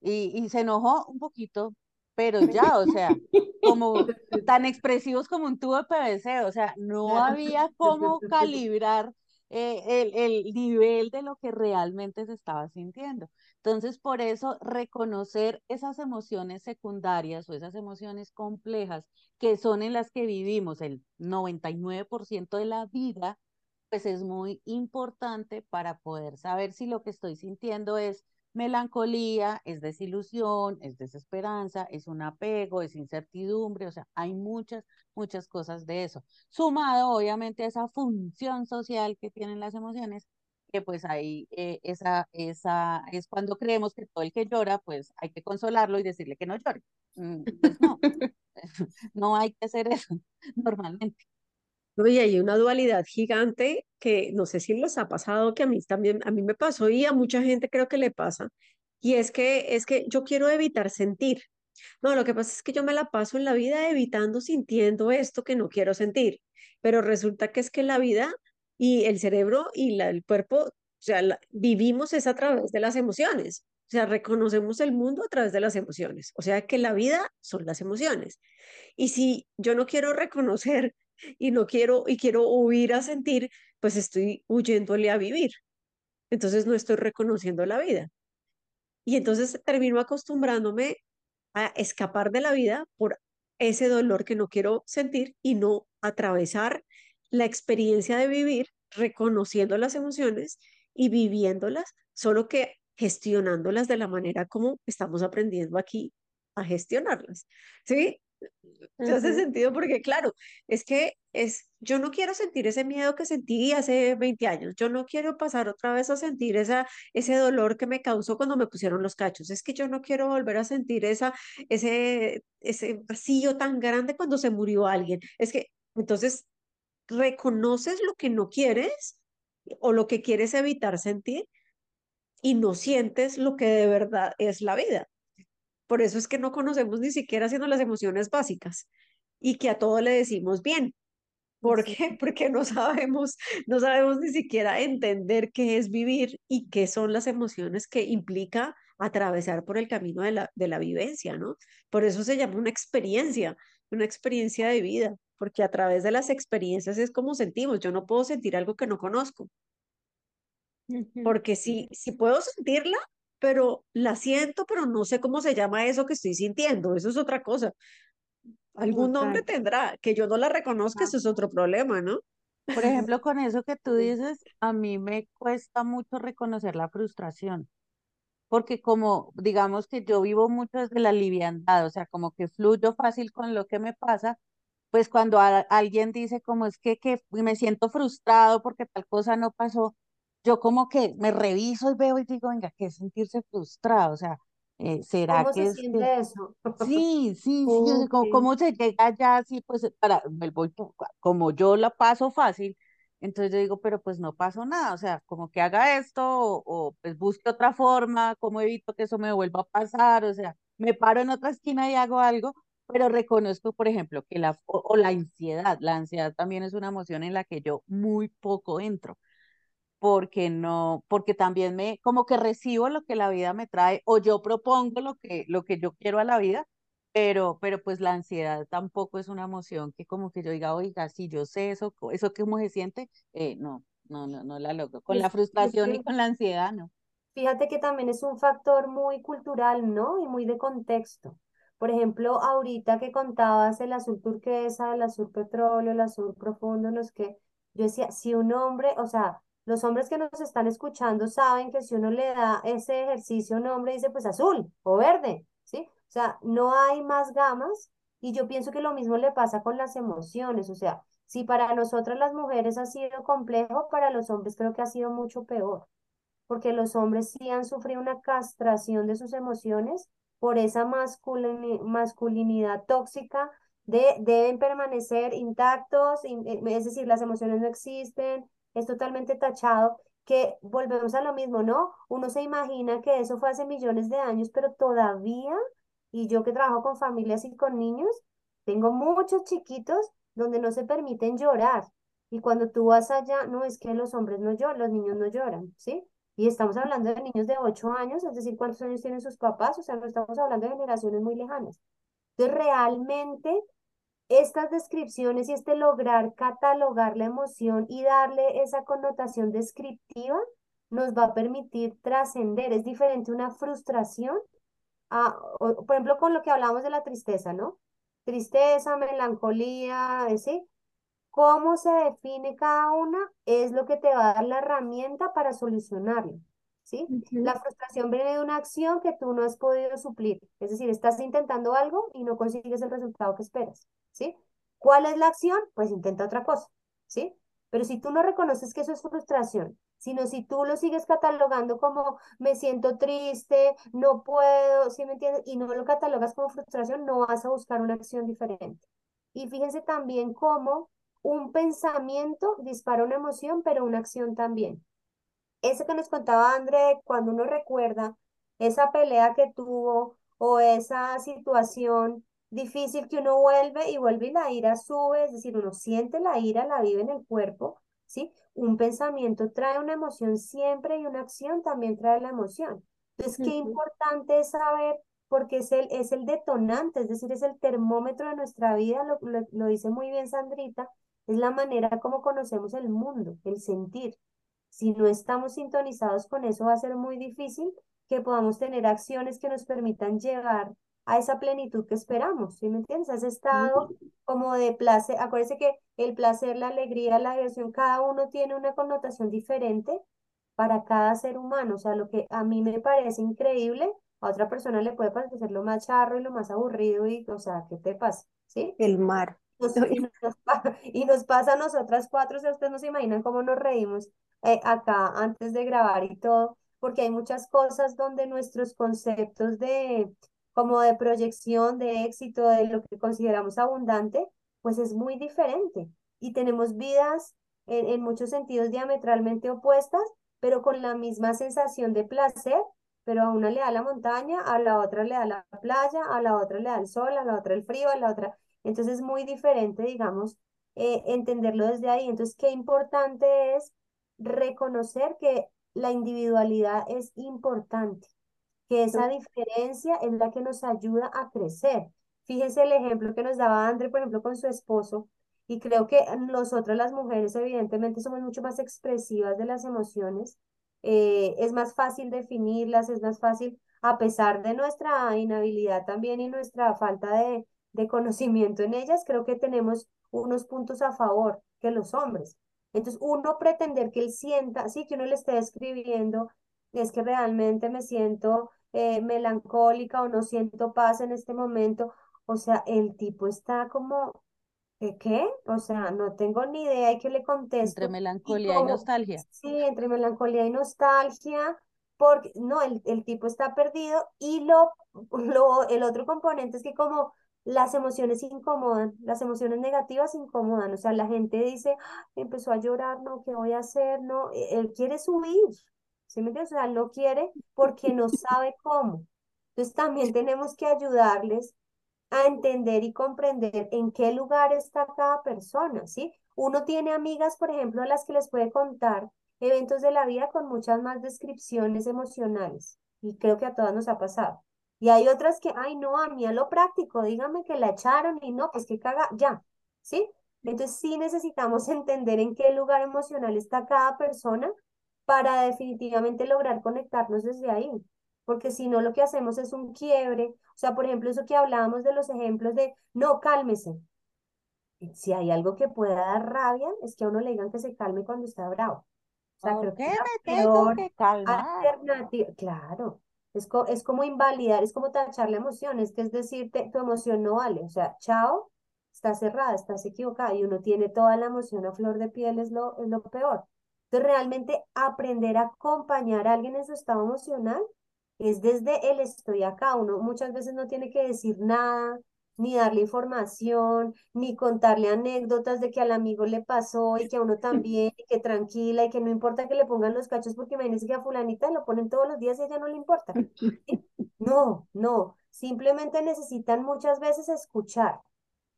Y, y se enojó un poquito, pero ya, o sea, como tan expresivos como un tubo de PVC, o sea, no había cómo calibrar eh, el, el nivel de lo que realmente se estaba sintiendo. Entonces, por eso, reconocer esas emociones secundarias o esas emociones complejas que son en las que vivimos el 99% de la vida, pues es muy importante para poder saber si lo que estoy sintiendo es melancolía, es desilusión, es desesperanza, es un apego, es incertidumbre, o sea, hay muchas, muchas cosas de eso. Sumado, obviamente, a esa función social que tienen las emociones, que pues ahí eh, esa, esa es cuando creemos que todo el que llora, pues hay que consolarlo y decirle que no llore. Mm, Pues no, no hay que hacer eso normalmente. ¿no? Y hay una dualidad gigante que no sé si les ha pasado, que a mí también, a mí me pasó y a mucha gente creo que le pasa, y es que, es que yo quiero evitar sentir. No, lo que pasa es que yo me la paso en la vida evitando, sintiendo esto que no quiero sentir, pero resulta que es que la vida y el cerebro y el cuerpo, o sea, vivimos es a través de las emociones. O sea, reconocemos el mundo a través de las emociones. O sea, que la vida son las emociones. Y si yo no quiero reconocer y no quiero y quiero huir a sentir, pues estoy huyéndole a vivir. Entonces no estoy reconociendo la vida. Y entonces termino acostumbrándome a escapar de la vida por ese dolor que no quiero sentir y no atravesar la experiencia de vivir reconociendo las emociones y viviéndolas, solo que gestionándolas de la manera como estamos aprendiendo aquí a gestionarlas. ¿Sí? ¿Te hace sentido? Porque claro, es que es, yo no quiero sentir ese miedo que sentí hace 20 años, yo no quiero pasar otra vez a sentir esa, ese dolor que me causó cuando me pusieron los cachos, es que yo no quiero volver a sentir esa, ese, ese vacío tan grande cuando se murió alguien, es que entonces reconoces lo que no quieres o lo que quieres evitar sentir y no sientes lo que de verdad es la vida. Por eso es que no conocemos ni siquiera haciendo las emociones básicas y que a todo le decimos bien. ¿Por qué? Porque no sabemos, no sabemos ni siquiera entender qué es vivir y qué son las emociones que implica atravesar por el camino de la, de la vivencia, ¿no? Por eso se llama una experiencia, una experiencia de vida, porque a través de las experiencias es como sentimos. Yo no puedo sentir algo que no conozco, porque sí, sí puedo sentirla, pero la siento, pero no sé cómo se llama eso que estoy sintiendo. Eso es otra cosa. Algún nombre tendrá, que yo no la reconozca, eso es otro problema, ¿no? Por ejemplo, con eso que tú dices, a mí me cuesta mucho reconocer la frustración, porque como digamos que yo vivo mucho desde la liviandad, o sea, como que fluyo fácil con lo que me pasa, pues cuando alguien dice como es que, que me siento frustrado porque tal cosa no pasó, yo como que me reviso y veo y digo, venga, ¿qué es sentirse frustrado? O sea, eh, ¿será ¿Cómo que se es siente eso? Sí, sí, sí, ¿cómo, se llega ya así? Pues para, me voy, como yo la paso fácil, entonces yo digo, pero pues no pasó nada, o sea, como que haga esto o, o, pues busque otra forma, cómo evito que eso me vuelva a pasar, o sea, me paro en otra esquina y hago algo, pero reconozco, por ejemplo, que la, o la ansiedad, la ansiedad también es una emoción en la que yo muy poco entro porque no, porque también me, como que recibo lo que la vida me trae o yo propongo lo que, lo que yo quiero a la vida, pero, pero pues la ansiedad tampoco es una emoción que como que yo diga, oiga, si yo sé eso, eso cómo se siente, eh, no, no, no, no la logro. Con la frustración y con la ansiedad, no. Fíjate que también es un factor muy cultural, ¿no? Y muy de contexto. Por ejemplo, ahorita que contabas el azul turquesa, el azul petróleo, el azul profundo, los que yo decía, si un hombre, o sea, los hombres que nos están escuchando saben que si uno le da ese ejercicio a un hombre, dice pues azul o verde, ¿sí? O sea, no hay más gamas y yo pienso que lo mismo le pasa con las emociones, o sea, si para nosotras las mujeres ha sido complejo, para los hombres creo que ha sido mucho peor, porque los hombres sí han sufrido una castración de sus emociones por esa masculinidad tóxica de deben permanecer intactos, es decir, las emociones no existen, es totalmente tachado, que volvemos a lo mismo, ¿no? Uno se imagina que eso fue hace millones de años, pero todavía, y yo que trabajo con familias y con niños, tengo muchos chiquitos donde no se permiten llorar. Y cuando tú vas allá, no es que los hombres no lloran, los niños no lloran, ¿sí? Y estamos hablando de niños de 8 años, es decir, ¿cuántos años tienen sus papás? O sea, no estamos hablando de generaciones muy lejanas. Entonces, realmente estas descripciones y este lograr catalogar la emoción y darle esa connotación descriptiva nos va a permitir trascender. Es diferente una frustración a, por ejemplo, con lo que hablamos de la tristeza, ¿no? Tristeza, melancolía, ¿sí? ¿Cómo se define cada una? Es lo que te va a dar la herramienta para solucionarlo. ¿Sí? La frustración viene de una acción que tú no has podido suplir. Es decir, estás intentando algo y no consigues el resultado que esperas. ¿sí? ¿Cuál es la acción? Pues intenta otra cosa, ¿sí? Pero si tú no reconoces que eso es frustración, sino si tú lo sigues catalogando como me siento triste, no puedo, ¿sí me entiendes? Y no lo catalogas como frustración, no vas a buscar una acción diferente. Y fíjense también cómo un pensamiento dispara una emoción, pero una acción también. Eso que nos contaba André, cuando uno recuerda esa pelea que tuvo o esa situación difícil que uno vuelve y vuelve y la ira sube, es decir, uno siente la ira, la vive en el cuerpo, ¿sí? Un pensamiento trae una emoción siempre y una acción también trae la emoción. Entonces, qué importante es saber, porque es el, es el detonante, es decir, es el termómetro de nuestra vida, lo, lo dice muy bien Sandrita, es la manera como conocemos el mundo, el sentir. Si no estamos sintonizados con eso, va a ser muy difícil que podamos tener acciones que nos permitan llegar a esa plenitud que esperamos, ¿sí me entiendes? Ese estado como de placer, acuérdense que el placer, la alegría, la diversión, cada uno tiene una connotación diferente para cada ser humano, o sea, lo que a mí me parece increíble, a otra persona le puede parecer lo más charro y lo más aburrido y, o sea, ¿qué te pasa? ¿Sí? El mar. y, nos, pasa a nosotras cuatro, o sea, ustedes no se imaginan cómo nos reímos eh, acá antes de grabar y todo, porque hay muchas cosas donde nuestros conceptos de como de proyección de éxito de lo que consideramos abundante, pues es muy diferente. y tenemos vidas en, en muchos sentidos diametralmente opuestas, pero con la misma sensación de placer, pero a una le da la montaña, a la otra le da la playa, a la otra le da el sol, a la otra el frío, a la otra. Entonces es muy diferente, digamos, eh, entenderlo desde ahí. Entonces, qué importante es reconocer que la individualidad es importante, que esa diferencia es la que nos ayuda a crecer. Fíjese el ejemplo que nos daba André, por ejemplo, con su esposo, y creo que nosotras las mujeres evidentemente somos mucho más expresivas de las emociones, eh, es más fácil definirlas, es más fácil, a pesar de nuestra inhabilidad también y nuestra falta de, de conocimiento en ellas, creo que tenemos unos puntos a favor que los hombres. Entonces, uno pretender que él sienta, sí, que uno le esté escribiendo, es que realmente me siento eh, melancólica o no siento paz en este momento. O sea, el tipo está como, ¿qué? O sea, no tengo ni idea y que le contesto. Entre melancolía y, nostalgia. Sí, entre melancolía y nostalgia, porque no, el, el tipo está perdido y lo, lo, el otro componente es que como las emociones incomodan, las emociones negativas incomodan, o sea, la gente dice, empezó a llorar, no, ¿qué voy a hacer? No, e, él quiere subir, ¿sí me entiendes? O sea, no quiere porque no sabe cómo. Entonces también tenemos que ayudarles a entender y comprender en qué lugar está cada persona, ¿sí? Uno tiene amigas, por ejemplo, a las que les puede contar eventos de la vida con muchas más descripciones emocionales, y creo que a todas nos ha pasado. Y hay otras que, ay, no, a mí a lo práctico, dígame que la echaron y no, pues que caga, ya, ¿sí? Entonces sí necesitamos entender en qué lugar emocional está cada persona para definitivamente lograr conectarnos desde ahí. Porque si no, lo que hacemos es un quiebre. O sea, por ejemplo, eso que hablábamos de los ejemplos de, no, cálmese. Si hay algo que pueda dar rabia, es que a uno le digan que se calme cuando está bravo. O sea, creo que me tengo que calmar? alternativa, claro, es, es como invalidar, es como tachar la emoción, es que es decirte, tu emoción no vale, o sea, chao, está cerrada, estás equivocada y uno tiene toda la emoción a flor de piel es lo, es lo peor. Entonces, realmente aprender a acompañar a alguien en su estado emocional es desde el estoy acá. Uno muchas veces no tiene que decir nada, ni darle información, ni contarle anécdotas de que al amigo le pasó y que a uno también, y que tranquila y que no importa que le pongan los cachos, porque imagínense que a fulanita lo ponen todos los días y a ella no le importa. No, no, simplemente necesitan muchas veces escuchar.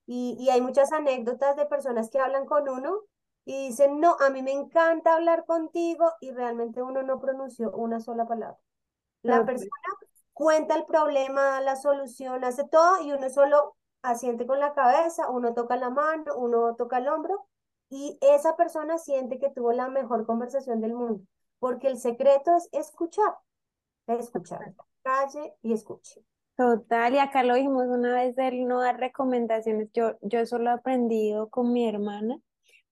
Y, y hay muchas anécdotas de personas que hablan con uno y dicen, no, a mí me encanta hablar contigo y realmente uno no pronunció una sola palabra. La persona cuenta el problema, la solución, hace todo y uno solo asiente con la cabeza, uno toca la mano, uno toca el hombro y esa persona siente que tuvo la mejor conversación del mundo, porque el secreto es escuchar, escuchar, calle y escuche. Total, y acá lo dijimos una vez de no dar recomendaciones. Yo, yo eso lo he aprendido con mi hermana.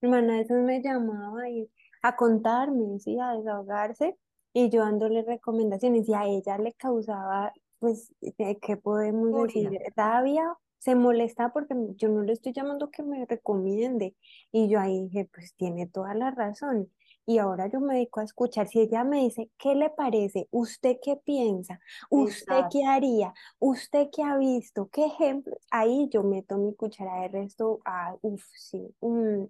Mi hermana a veces me llamaba y a contarme, ¿sí? a desahogarse y yo dándole recomendaciones y a ella le causaba, pues, eh, ¿qué podemos decir? Rabia, se molesta porque yo no le estoy llamando que me recomiende y yo ahí dije, pues tiene toda la razón y ahora yo me dedico a escuchar. Si ella me dice, ¿qué le parece? ¿Usted qué piensa? ¿Usted qué haría? ¿Usted qué ha visto? ¿Qué ejemplo? Ahí yo meto mi cuchara de resto, ah, uff, sí, mm,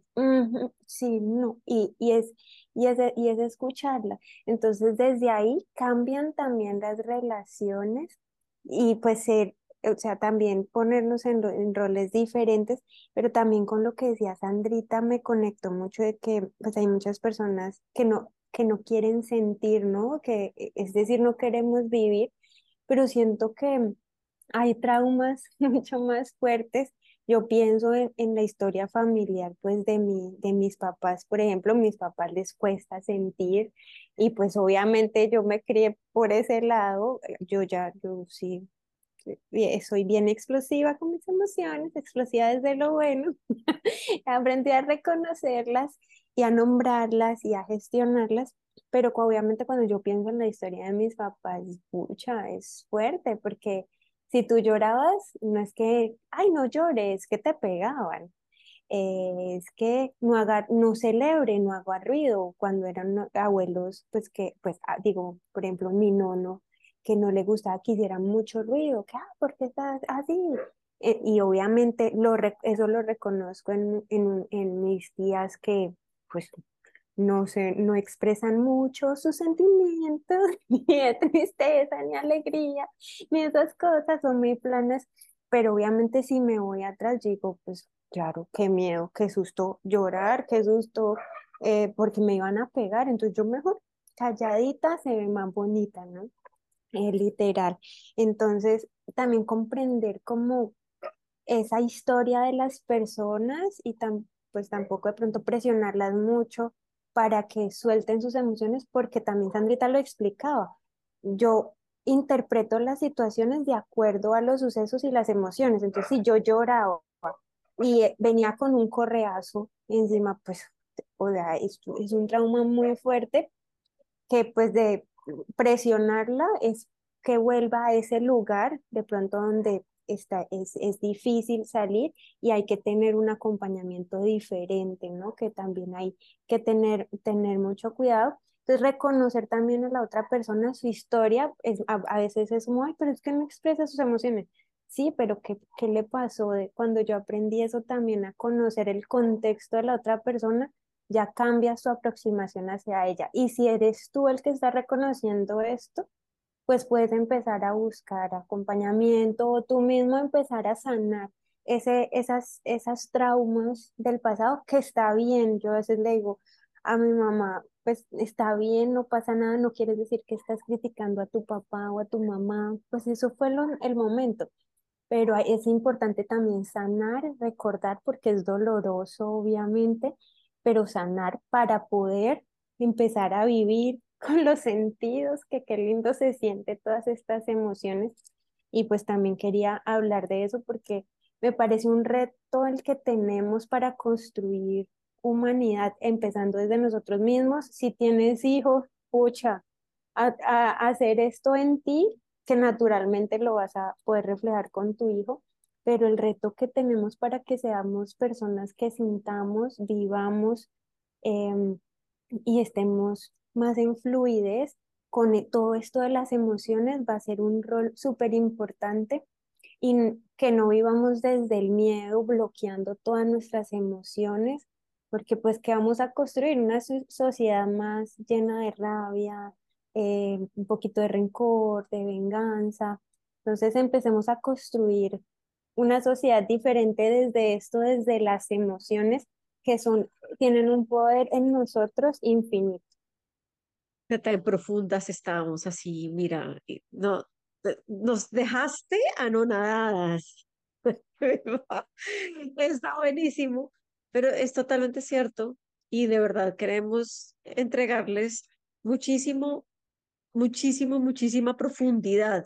sí, no, y, y, es, y, es, y es escucharla. Entonces desde ahí cambian también las relaciones y pues ser o sea, también ponernos en, roles diferentes, pero también con lo que decía Sandrita me conectó mucho de que pues hay muchas personas que no, que no quieren sentir, ¿no? Que e, es decir, no queremos vivir, pero siento que hay traumas mucho más fuertes. Yo pienso en, en, la historia familiar, pues de, mi, de mis papás, por ejemplo, mis papás les cuesta sentir y pues obviamente yo me crié por ese lado, yo ya, yo sí, soy bien explosiva con mis emociones, explosiva desde lo bueno. Aprendí a reconocerlas y a nombrarlas y a gestionarlas, pero obviamente cuando yo pienso en la historia de mis papás, pucha, es fuerte porque si tú llorabas, no es que, ay, no llores, es que te pegaban. es que no haga, no celebre, no haga ruido. Cuando eran abuelos, pues que, pues ah, digo, por ejemplo, mi nono, que no le gustaba que hiciera mucho ruido, que, ah, ¿por qué estás así? eh, y obviamente lo, eso lo reconozco en, en, mis días que pues no se, no expresan mucho sus sentimientos, ni de tristeza, ni alegría, ni esas cosas, son muy planas, pero obviamente si me voy atrás digo, pues claro, qué miedo, qué susto llorar, qué susto, eh, porque me iban a pegar, entonces yo mejor calladita se ve más bonita, ¿no? Eh, literal. Entonces, también comprender cómo esa historia de las personas y tan, pues tampoco de pronto presionarlas mucho para que suelten sus emociones, porque también Sandrita lo explicaba. Yo interpreto las situaciones de acuerdo a los sucesos y las emociones. Entonces, si yo lloraba y venía con un correazo encima, pues, o sea, es un trauma muy fuerte que pues de presionarla es que vuelva a ese lugar de pronto donde está, es, es difícil salir y hay que tener un acompañamiento diferente, ¿no? Que también hay que tener, tener mucho cuidado. Entonces, reconocer también a la otra persona su historia, es, a, veces es como, ay, pero es que no expresa sus emociones. Sí, pero ¿qué, ¿qué le pasó de cuando yo aprendí eso también a conocer el contexto de la otra persona? Ya cambia su aproximación hacia ella. Y si eres tú el que está reconociendo esto, pues puedes empezar a buscar acompañamiento o tú mismo empezar a sanar ese, esas, esas traumas del pasado que está bien. Yo a veces le digo a mi mamá, pues está bien, no pasa nada, no quieres decir que estás criticando a tu papá o a tu mamá, pues eso fue el momento. Pero es importante también sanar, recordar, porque es doloroso, obviamente, pero sanar para poder empezar a vivir con los sentidos, que qué lindo se siente todas estas emociones. Y pues también quería hablar de eso porque me parece un reto el que tenemos para construir humanidad, empezando desde nosotros mismos. Si tienes hijos, pucha, a, hacer esto en ti, que naturalmente lo vas a poder reflejar con tu hijo, pero el reto que tenemos para que seamos personas que sintamos, vivamos em, y estemos más en fluidez con e, todo esto de las emociones va a ser un rol súper importante y que no vivamos desde el miedo bloqueando todas nuestras emociones, porque pues que vamos a construir una sociedad más llena de rabia, eh, un poquito de rencor, de venganza. Entonces empecemos a construir una sociedad diferente desde esto, desde las emociones que son, tienen un poder en nosotros infinito tan profundas estábamos así, mira, no, eh, nos dejaste anonadadas. Está buenísimo, pero es totalmente cierto y de verdad queremos entregarles muchísimo, muchísimo, muchísima profundidad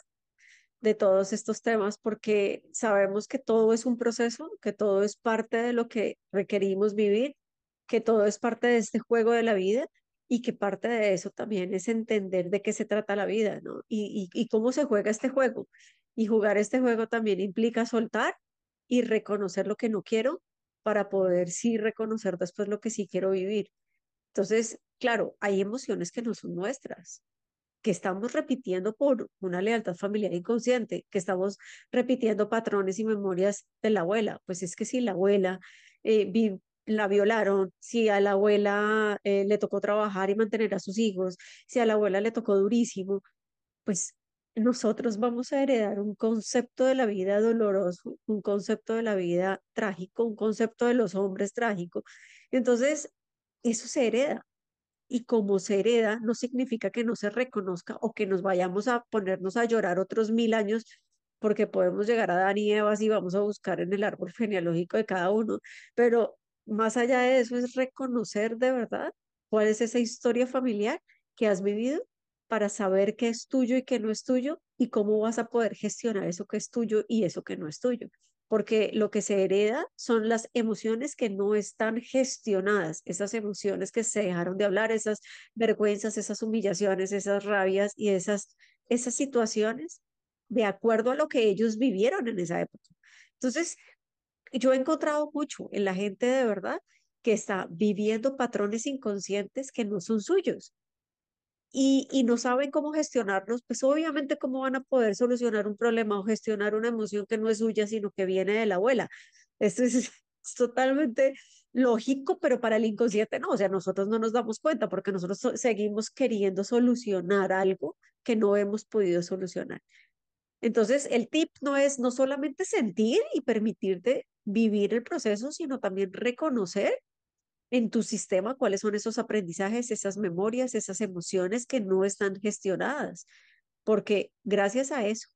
de todos estos temas porque sabemos que todo es un proceso, que todo es parte de lo que requerimos vivir, que todo es parte de este juego de la vida y que parte de eso también es entender de qué se trata la vida, ¿no? Y, y, cómo se juega este juego. Y jugar este juego también implica soltar y reconocer lo que no quiero para poder sí reconocer después lo que sí quiero vivir. Entonces, claro, hay emociones que no son nuestras, que estamos repitiendo por una lealtad familiar inconsciente, que estamos repitiendo patrones y memorias de la abuela. Pues es que si la abuela eh, la violaron, si a la abuela eh, le tocó trabajar y mantener a sus hijos, si a la abuela le tocó durísimo, pues nosotros vamos a heredar un concepto de la vida doloroso, un concepto de la vida trágico, un concepto de los hombres trágico. Entonces, eso se hereda. Y como se hereda, no significa que no se reconozca o que nos vayamos a ponernos a llorar otros mil años porque podemos llegar a Adán y Eva y vamos a buscar en el árbol genealógico de cada uno, pero más allá de eso es reconocer de verdad cuál es esa historia familiar que has vivido para saber qué es tuyo y qué no es tuyo y cómo vas a poder gestionar eso que es tuyo y eso que no es tuyo. Porque lo que se hereda son las emociones que no están gestionadas, esas emociones que se dejaron de hablar, esas vergüenzas, esas humillaciones, esas rabias y esas, esas situaciones de acuerdo a lo que ellos vivieron en esa época. Entonces, yo he encontrado mucho en la gente de verdad que está viviendo patrones inconscientes que no son suyos. Y, y no saben cómo gestionarlos, pues obviamente cómo van a poder solucionar un problema o gestionar una emoción que no es suya, sino que viene de la abuela. Esto es, es totalmente lógico, pero para el inconsciente no, o sea, nosotros no nos damos cuenta porque nosotros so- seguimos queriendo solucionar algo que no hemos podido solucionar. Entonces, el tip no es no solamente sentir y permitirte vivir el proceso, sino también reconocer en tu sistema cuáles son esos aprendizajes, esas memorias, esas emociones que no están gestionadas, porque gracias a eso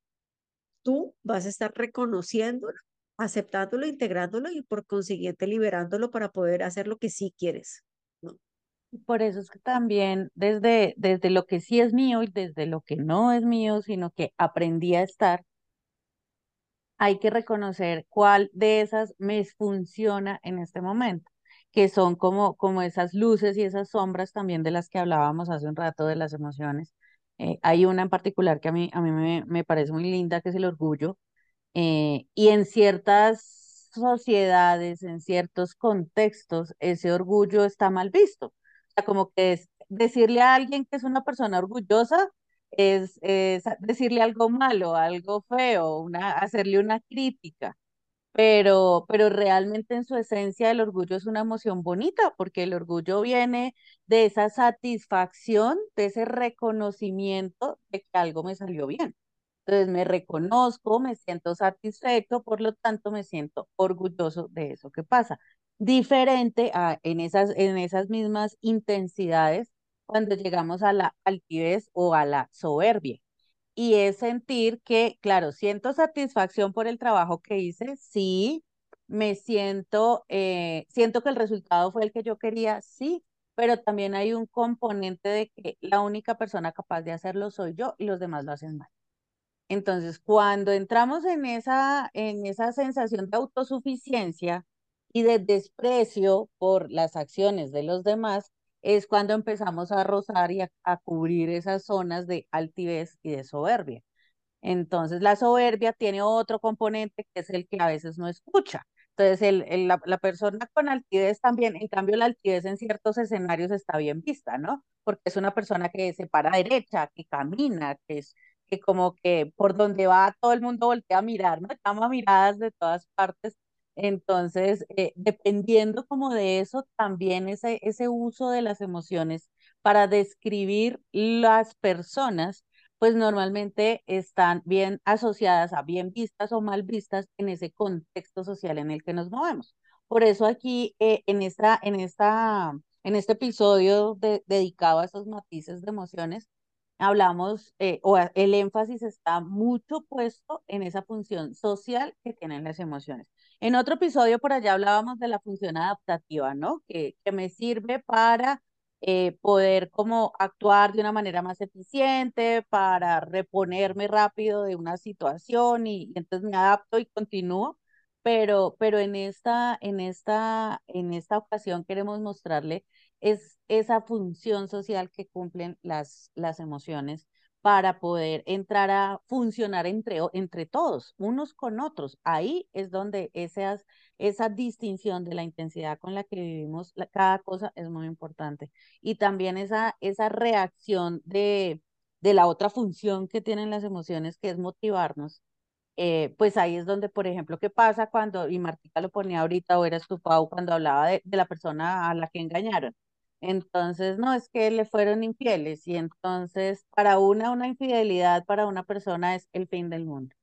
tú vas a estar reconociéndolo, aceptándolo, integrándolo y por consiguiente liberándolo para poder hacer lo que sí quieres, ¿no? Por eso es que también desde, desde lo que sí es mío y desde lo que no es mío, sino que aprendí a estar, hay que reconocer cuál de esas me funciona en este momento, que son como, como esas luces y esas sombras también de las que hablábamos hace un rato de las emociones. Eh, hay una en particular que a mí, a mí me, me parece muy linda, que es el orgullo, eh, y en ciertas sociedades, en ciertos contextos, ese orgullo está mal visto. O sea, como que es decirle a alguien que es una persona orgullosa es, es decirle algo malo, algo feo, una, hacerle una crítica. Pero, pero realmente en su esencia el orgullo es una emoción bonita, porque el orgullo viene de esa satisfacción, de ese reconocimiento de que algo me salió bien. Entonces me reconozco, me siento satisfecho, por lo tanto me siento orgulloso de eso que pasa. Diferente a en esas, en esas mismas intensidades cuando llegamos a la altivez o a la soberbia. Y es sentir que, claro, siento satisfacción por el trabajo que hice, sí, me siento, eh, siento que el resultado fue el que yo quería, sí, pero también hay un componente de que la única persona capaz de hacerlo soy yo y los demás lo hacen mal. Entonces, cuando entramos en esa, en esa sensación de autosuficiencia y de desprecio por las acciones de los demás, es cuando empezamos a rozar y a, a cubrir esas zonas de altivez y de soberbia. Entonces, la soberbia tiene otro componente que es el que a veces no escucha. Entonces, el, el- la, la persona con altivez también, en cambio, la altivez en ciertos escenarios está bien vista, ¿no? Porque es una persona que se para derecha, que camina, que es que como que por donde va todo el mundo voltea a mirar, ¿no? Llama miradas de todas partes. Entonces, eh, dependiendo como de eso, también ese, ese uso de las emociones para describir las personas pues normalmente están bien asociadas a bien vistas o mal vistas en ese contexto social en el que nos movemos. Por eso aquí eh, en esta, en esta, en este episodio de- dedicado a esos matices de emociones, hablamos eh, o el énfasis está mucho puesto en esa función social que tienen las emociones. En otro episodio por allá hablábamos de la función adaptativa, ¿no? Que, que me sirve para eh, poder como actuar de una manera más eficiente para reponerme rápido de una situación y, y entonces me adapto y continúo. Pero, pero en esta, en esta, en esta ocasión queremos mostrarle es esa función social que cumplen las, las emociones para poder entrar a funcionar entre, entre todos, unos con otros. Ahí es donde esas, esa distinción de la intensidad con la que vivimos cada cosa es muy importante y también esa, esa reacción de, de la otra función que tienen las emociones, que es motivarnos, eh, pues ahí es donde, por ejemplo, ¿qué pasa cuando, y Martica lo ponía ahorita, o eras tu Pau, cuando hablaba de, de la persona a la que engañaron? Entonces, no, es que le fueron infieles y entonces para una, una infidelidad para una persona es el fin del mundo.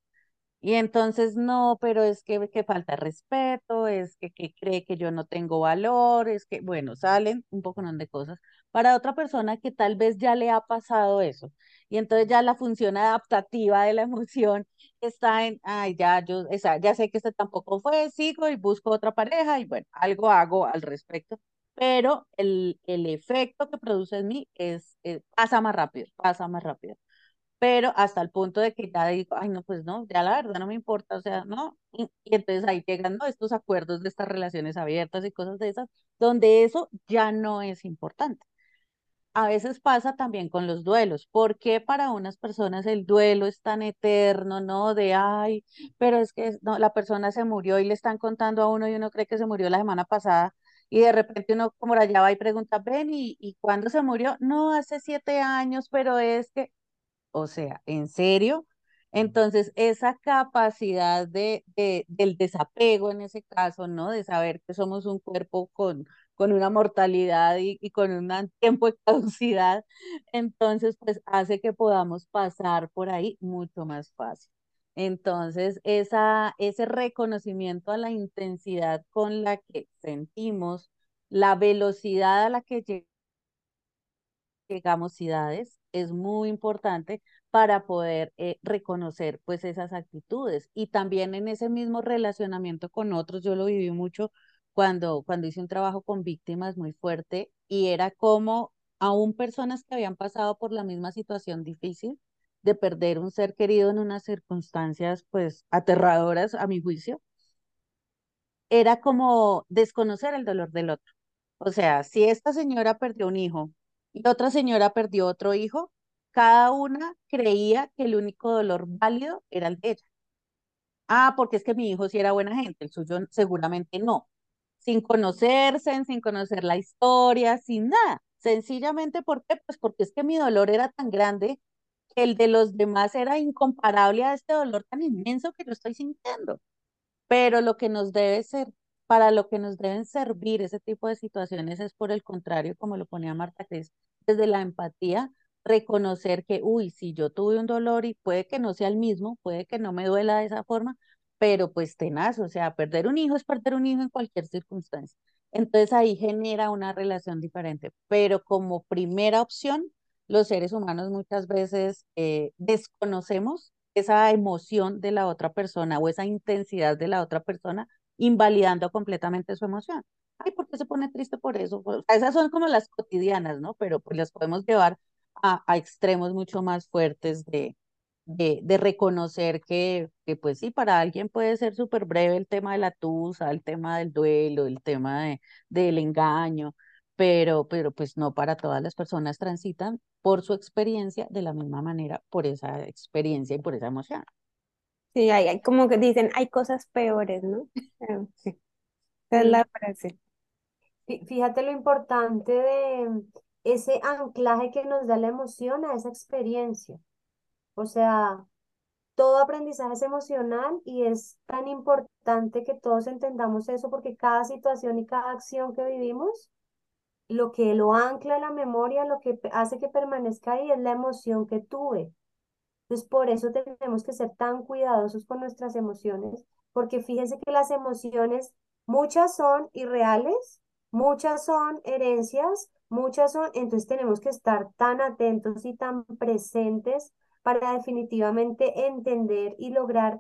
Y entonces, no, pero es que, que falta respeto, es que, que cree que yo no tengo valor, es que, bueno, salen un poco de cosas. Para otra persona que tal vez ya le ha pasado eso. Y entonces ya la función adaptativa de la emoción está en, ay, ya, yo, ya sé que este tampoco fue, sigo y busco otra pareja y bueno, algo hago al respecto. Pero el, el efecto que produce en mí es, eh, pasa más rápido, pasa más rápido pero hasta el punto de que ya digo, ay, no, pues no, ya la verdad no me importa, o sea, no, y, entonces ahí llegan, ¿no? estos acuerdos de estas relaciones abiertas y cosas de esas, donde eso ya no es importante. A veces pasa también con los duelos, porque para unas personas el duelo es tan eterno, ¿no? De, ay, pero es que no, la persona se murió y le están contando a uno y uno cree que se murió la semana pasada Y de repente uno como allá va y pregunta, ven, ¿y, ¿y cuándo se murió? No, hace siete años, pero es que, o sea, ¿en serio? Entonces, esa capacidad de, de, del desapego en ese caso, ¿no? De saber que somos un cuerpo con, con una mortalidad y, y con un tiempo de caducidad, entonces, pues hace que podamos pasar por ahí mucho más fácil. Entonces, esa, ese reconocimiento a la intensidad con la que sentimos, la velocidad a la que llegamos ciudades, es muy importante para poder eh, reconocer pues esas actitudes. Y también en ese mismo relacionamiento con otros, yo lo viví mucho cuando, cuando hice un trabajo con víctimas muy fuerte y era como aún personas que habían pasado por la misma situación difícil de perder un ser querido en unas circunstancias pues aterradoras a mi juicio, era como desconocer el dolor del otro. O sea, si esta señora perdió un hijo y otra señora perdió otro hijo, cada una creía que el único dolor válido era el de ella. Ah, porque es que mi hijo sí era buena gente, el suyo seguramente no. Sin conocerse, sin conocer la historia, sin nada. Sencillamente, ¿por qué? Pues porque es que mi dolor era tan grande el de los demás era incomparable a este dolor tan inmenso que yo estoy sintiendo. Pero lo que nos debe ser, para lo que nos deben servir ese tipo de situaciones es por el contrario, como lo ponía Marta Cris, desde la empatía, reconocer que, uy, si yo tuve un dolor y puede que no sea el mismo, puede que no me duela de esa forma, pero pues tenaz, o sea, perder un hijo es perder un hijo en cualquier circunstancia. Entonces ahí genera una relación diferente, pero como primera opción, los seres humanos muchas veces eh, desconocemos esa emoción de la otra persona o esa intensidad de la otra persona, invalidando completamente su emoción. Ay, ¿por qué se pone triste por eso? esas son como las cotidianas, ¿no? Pero pues las podemos llevar a, a extremos mucho más fuertes de, de, de reconocer que, que, pues sí, para alguien puede ser súper breve el tema de la tusa, el tema del duelo, el tema de, del engaño, pero, pero pues no para todas las personas transitan por su experiencia de la misma manera, por esa experiencia y por esa emoción. Sí, hay, hay como que dicen, hay cosas peores, ¿no? Sí, esa es la frase. Fí- Fíjate lo importante de ese anclaje que nos da la emoción a esa experiencia. O sea, todo aprendizaje es emocional y es tan importante que todos entendamos eso porque cada situación y cada acción que vivimos, lo que lo ancla a la memoria, lo que hace que permanezca ahí es la emoción que tuve. Entonces, por eso tenemos que ser tan cuidadosos con nuestras emociones, porque fíjense que las emociones, muchas son irreales, muchas son herencias, muchas son, entonces tenemos que estar tan atentos y tan presentes para definitivamente entender y lograr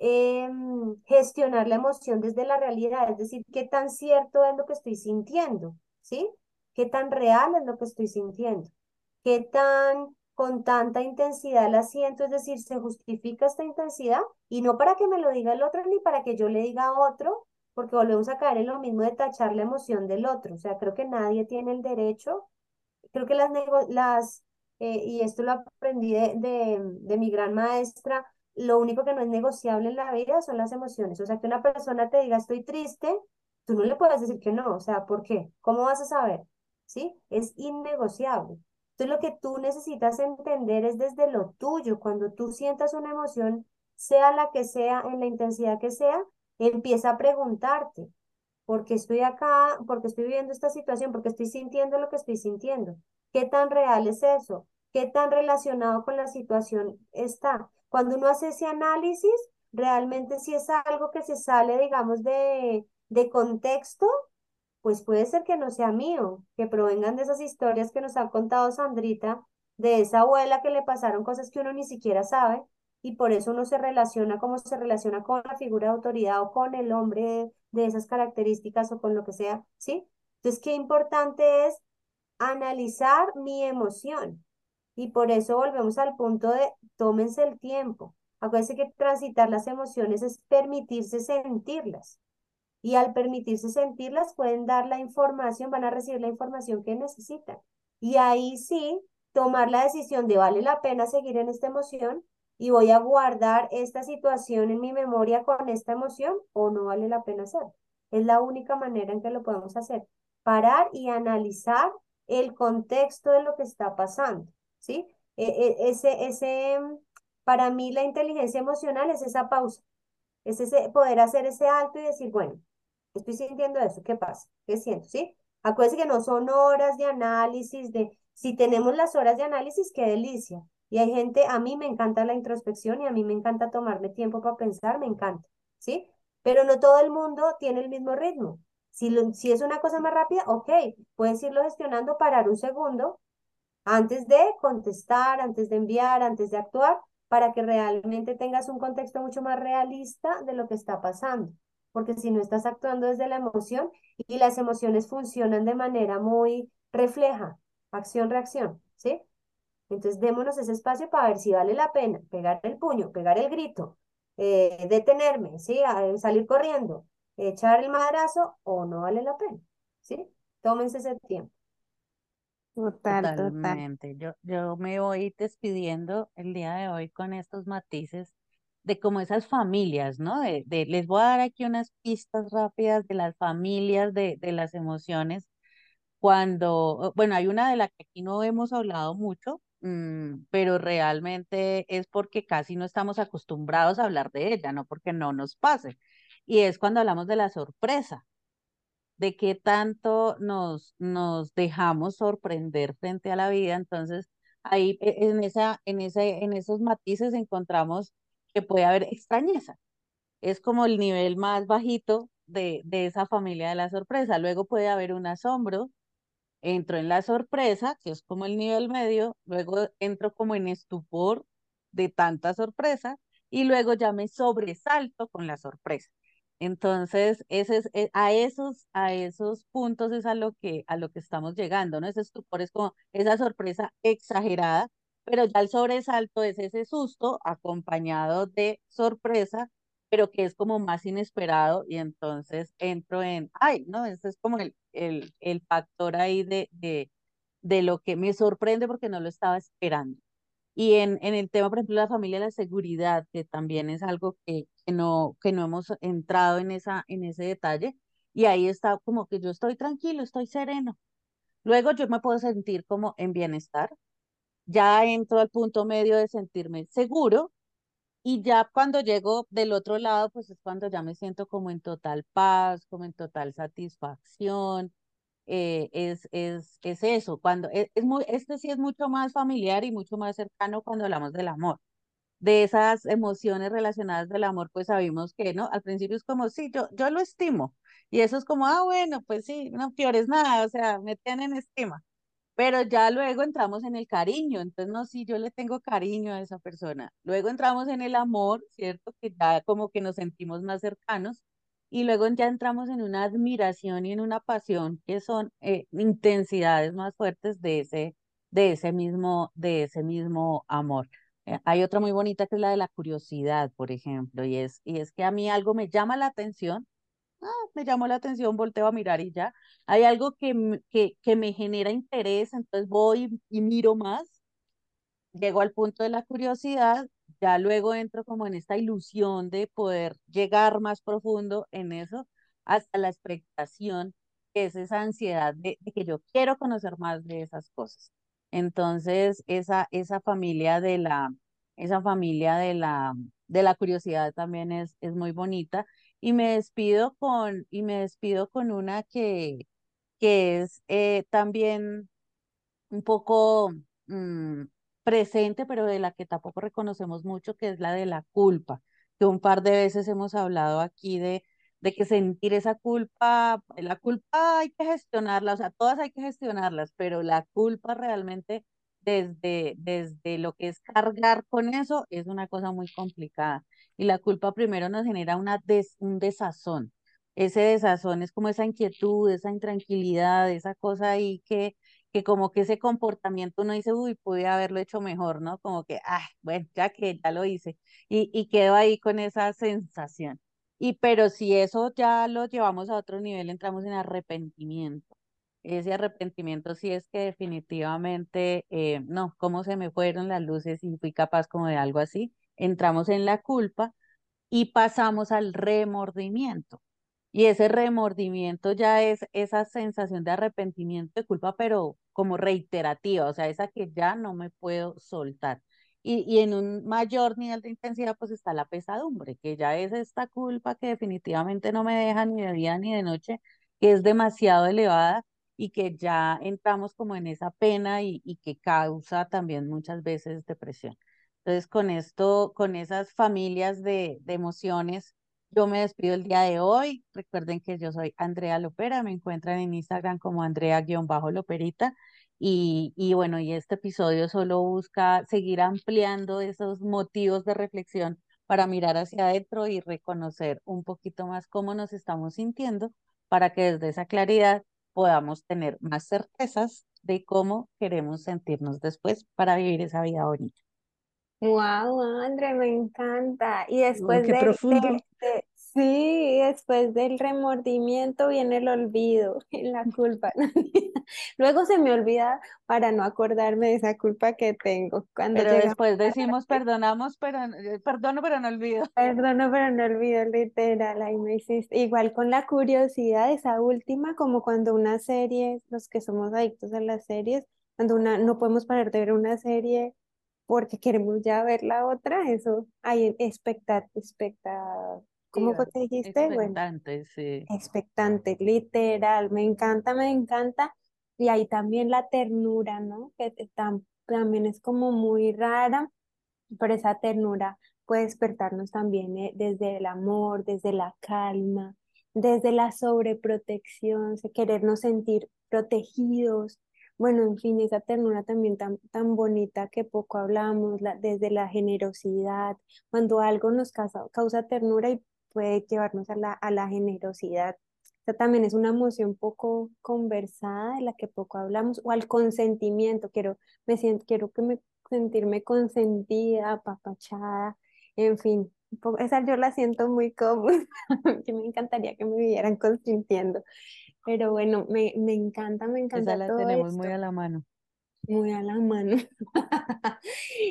em, gestionar la emoción desde la realidad, es decir, qué tan cierto es lo que estoy sintiendo, ¿sí? ¿Qué tan real es lo que estoy sintiendo? ¿Qué tan con tanta intensidad la siento? Es decir, ¿se justifica esta intensidad? Y no para que me lo diga el otro ni para que yo le diga a otro, porque volvemos a caer en lo mismo de tachar la emoción del otro. O sea, creo que nadie tiene el derecho, creo que las, las eh, y esto lo aprendí de, de, de mi gran maestra, lo único que no es negociable en la vida son las emociones. O sea, que una persona te diga estoy triste, tú no le puedes decir que no. O sea, ¿por qué? ¿Cómo vas a saber? ¿Sí? Es innegociable. Entonces, lo que tú necesitas entender es desde lo tuyo, cuando tú sientas una emoción, sea la que sea, en la intensidad que sea, empieza a preguntarte, ¿por qué estoy acá? ¿Por qué estoy viviendo esta situación? ¿Por qué estoy sintiendo lo que estoy sintiendo? ¿Qué tan real es eso? ¿Qué tan relacionado con la situación está? Cuando uno hace ese análisis, realmente si es algo que se sale, digamos, de, de contexto, pues puede ser que no sea mío, que provengan de esas historias que nos ha contado Sandrita, de esa abuela que le pasaron cosas que uno ni siquiera sabe, y por eso uno se relaciona como se relaciona con la figura de autoridad o con el hombre de esas características o con lo que sea, ¿sí? Entonces, qué importante es analizar mi emoción. Y por eso volvemos al punto de tómense el tiempo. Acuérdense que transitar las emociones es permitirse sentirlas. Y al permitirse sentirlas, pueden dar la información, van a recibir la información que necesitan. Y ahí sí, tomar la decisión de vale la pena seguir en esta emoción y voy a guardar esta situación en mi memoria con esta emoción o no vale la pena hacerlo. Es la única manera en que lo podemos hacer. Parar y analizar el contexto de lo que está pasando, ¿sí? E, e, ese, ese, para mí la inteligencia emocional es esa pausa, es ese poder hacer ese alto y decir, bueno, estoy sintiendo eso, ¿qué pasa? ¿Qué siento? ¿Sí? Acuérdense que no son horas de análisis, de si tenemos las horas de análisis, qué delicia. Y hay gente, a mí me encanta la introspección y a mí me encanta tomarme tiempo para pensar, me encanta, ¿sí? Pero no todo el mundo tiene el mismo ritmo. Si, si es una cosa más rápida, ok, puedes irlo gestionando, parar un segundo antes de contestar, antes de enviar, antes de actuar, para que realmente tengas un contexto mucho más realista de lo que está pasando. Porque si no estás actuando desde la emoción y las emociones funcionan de manera muy refleja, acción-reacción, ¿sí? Entonces démonos ese espacio para ver si vale la pena pegar el puño, pegar el grito, eh, detenerme, ¿sí? salir corriendo, echar el madrazo o no vale la pena, ¿sí? Tómense ese tiempo. Total, Totalmente. Yo, yo me voy despidiendo el día de hoy con estos matices de como esas familias, ¿no? De, de, les voy a dar aquí unas pistas rápidas de las familias de, de las emociones. Cuando, bueno, hay una de la que aquí no hemos hablado mucho, mm, pero realmente es porque casi no estamos acostumbrados a hablar de ella, no porque no nos pase. Y es cuando hablamos de la sorpresa de qué tanto nos, nos dejamos sorprender frente a la vida. Entonces, ahí e, en, esa, en, ese, en esos matices encontramos que puede haber extrañeza. Es como el nivel más bajito de, de esa familia de la sorpresa. Luego puede haber un asombro. Entro en la sorpresa, que es como el nivel medio. Luego entro como en estupor de tanta sorpresa. Y luego ya me sobresalto con la sorpresa. Entonces, ese es, eh, a, esos, a esos puntos es a lo que, a lo que estamos llegando, ¿no? Ese estupor es como esa sorpresa exagerada, pero ya el sobresalto es ese susto acompañado de sorpresa, pero que es como más inesperado y entonces entro en, ay, no, ese es como el, el, el factor ahí de, de, de lo que me sorprende porque no lo estaba esperando. Y en, en el tema, por ejemplo, de la familia, la seguridad, que también es algo que, que, no, que no hemos entrado en, esa, en ese detalle, y ahí está como que yo estoy tranquilo, estoy sereno. Luego yo me puedo sentir como en bienestar, ya entro al punto medio de sentirme seguro, y ya cuando llego del otro lado, pues es cuando ya me siento como en total paz, como en total satisfacción, eh, es, es, es eso, cuando es, es, muy, este sí es mucho más familiar y mucho más cercano cuando hablamos del amor. De esas emociones relacionadas del amor, pues sabemos que, ¿no? Al principio es como, sí, yo, yo lo estimo. Y eso es como, ah, bueno, pues sí, no piores nada, o sea, me tienen estima. Pero ya luego entramos en el cariño, entonces no, sí, yo le tengo cariño a esa persona. Luego entramos en el amor, ¿cierto? Que ya como que nos sentimos más cercanos y luego ya entramos en una admiración y en una pasión que son eh, intensidades más fuertes de ese, de ese mismo, de ese mismo amor. Eh, hay otra muy bonita que es la de la curiosidad, por ejemplo, y es, y es que a mí algo me llama la atención, ah, me llamó la atención, volteo a mirar y ya. Hay algo que, que, que me genera interés, entonces voy y miro más, llego al punto de la curiosidad ya luego entro como en esta ilusión de poder llegar más profundo en eso, hasta la expectación, que es esa ansiedad de, que yo quiero conocer más de esas cosas. Entonces, esa, esa familia de la, esa familia de la, de la curiosidad también es, es muy bonita. Y me despido con, y me despido con una que, que es eh, también un poco mm, presente, pero de la que tampoco reconocemos mucho, que es la de la culpa, que un par de veces hemos hablado aquí de, de que sentir esa culpa, la culpa hay que gestionarla, o sea, todas hay que gestionarlas, pero la culpa realmente desde, desde lo que es cargar con eso es una cosa muy complicada. Y la culpa primero nos genera una un desazón. Ese desazón es como esa inquietud, esa intranquilidad, esa cosa ahí que que como que ese comportamiento uno dice, uy, pude haberlo hecho mejor, ¿no? Como que, ah, bueno, ya que ya lo hice. Y, y quedo ahí con esa sensación. Y pero si eso ya lo llevamos a otro nivel, entramos en arrepentimiento. Ese arrepentimiento sí es que definitivamente, eh, no, cómo se me fueron las luces y fui capaz como de algo así. Entramos en la culpa y pasamos al remordimiento. Y ese remordimiento ya es esa sensación de arrepentimiento, de culpa, pero como reiterativa, o sea, esa que ya no me puedo soltar. Y, y en un mayor nivel de intensidad, pues está la pesadumbre, que ya es esta culpa que definitivamente no me deja ni de día ni de noche, que es demasiado elevada y que ya entramos como en esa pena y, y que causa también muchas veces depresión. Entonces, con esto, con esas familias de, emociones, yo me despido el día de hoy. Recuerden que yo soy Andrea Lopera, me encuentran en Instagram como Andrea-Loperita. Y, y bueno, y este episodio solo busca seguir ampliando esos motivos de reflexión para mirar hacia adentro y reconocer un poquito más cómo nos estamos sintiendo para que desde esa claridad podamos tener más certezas de cómo queremos sentirnos después para vivir esa vida bonita. Wow, André, me encanta. Y después qué de, profundo. de- de- sí, después del remordimiento viene el olvido, la culpa. Luego se me olvida para no acordarme de esa culpa que tengo. Cuando Pero después decimos perdonamos, pero eh, perdono, pero no olvido. perdono, pero no olvido, literal, ahí me hiciste. Igual con la curiosidad, esa última, como cuando una serie, los que somos adictos a las series, cuando una, no podemos parar de ver una serie porque queremos ya ver la otra, eso, hay expecta, expecta, ¿cómo fue que dijiste? Bueno, Expectante, sí. expectante, literal, me encanta, me encanta. Y ahí también la ternura, ¿no? Que tam- también es como muy rara, pero esa ternura puede despertarnos también eh, desde el amor, desde la calma, desde la sobreprotección, querernos sentir protegidos. Bueno, en fin, esa ternura también tan, tan bonita que poco hablamos, la- desde la generosidad, cuando algo nos causa, causa ternura y puede llevarnos a la, a la generosidad. Esa también es una emoción poco conversada, de la que poco hablamos, o al consentimiento, quiero, me siento, quiero que me, sentirme consentida, apapachada, en fin, esa yo la siento muy cómoda, que me encantaría que me vivieran consintiendo, pero bueno, me, me encanta, me Esa encanta la todo tenemos esto. muy a la mano. Muy a la mano.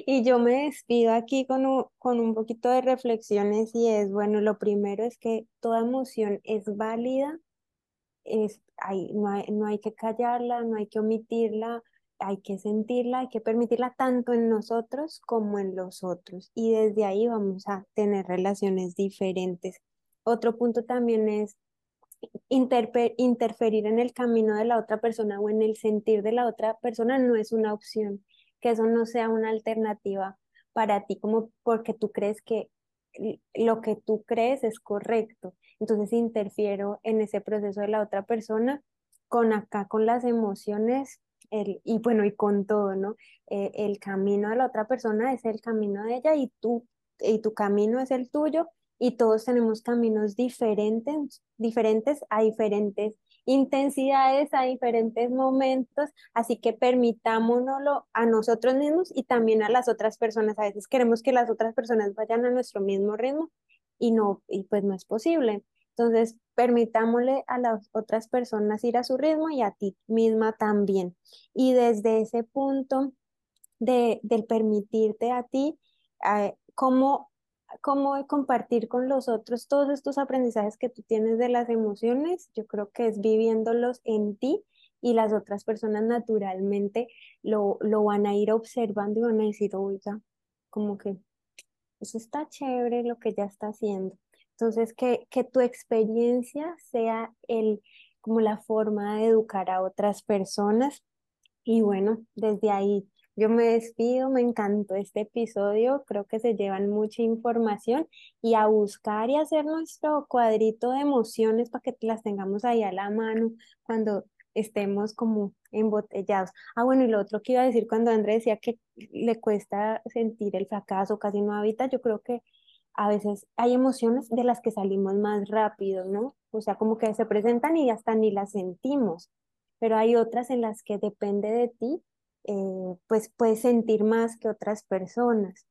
Y yo me despido aquí con un, con un poquito de reflexiones y es, bueno, lo primero es que toda emoción es válida, es, hay, no hay, no hay que callarla, no hay que omitirla, hay que sentirla, hay que permitirla tanto en nosotros como en los otros. Y desde ahí vamos a tener relaciones diferentes. Otro punto también es interferir en el camino de la otra persona o en el sentir de la otra persona no es una opción, que eso no sea una alternativa para ti, como porque tú crees que lo que tú crees es correcto. Entonces interfiero en ese proceso de la otra persona con acá, con las emociones. El, y bueno, y con todo, ¿no? Eh, el camino de la otra persona es el camino de ella y tú, y tu camino es el tuyo y todos tenemos caminos diferentes, diferentes a diferentes intensidades, a diferentes momentos, así que permitámonoslo a nosotros mismos y también a las otras personas. A veces queremos que las otras personas vayan a nuestro mismo ritmo y no, y pues no es posible. Entonces, permitámosle a las otras personas ir a su ritmo y a ti misma también. Y desde ese punto de, del permitirte a ti, eh, cómo cómo compartir con los otros todos estos aprendizajes que tú tienes de las emociones, yo creo que es viviéndolos en ti y las otras personas naturalmente lo, lo van a ir observando y van a decir, oiga, como que eso está chévere lo que ya está haciendo. Entonces, que, que tu experiencia sea el, como la forma de educar a otras personas y bueno, desde ahí yo me despido, me encantó este episodio, creo que se llevan mucha información y a buscar y hacer nuestro cuadrito de emociones para que las tengamos ahí a la mano cuando estemos como embotellados. Ah, bueno, y lo otro que iba a decir cuando André decía que le cuesta sentir el fracaso, casi no habita, yo creo que a veces hay emociones de las que salimos más rápido, ¿no? O sea, como que se presentan y hasta ni las sentimos pero hay otras en las que depende de ti, eh, pues puedes sentir más que otras personas.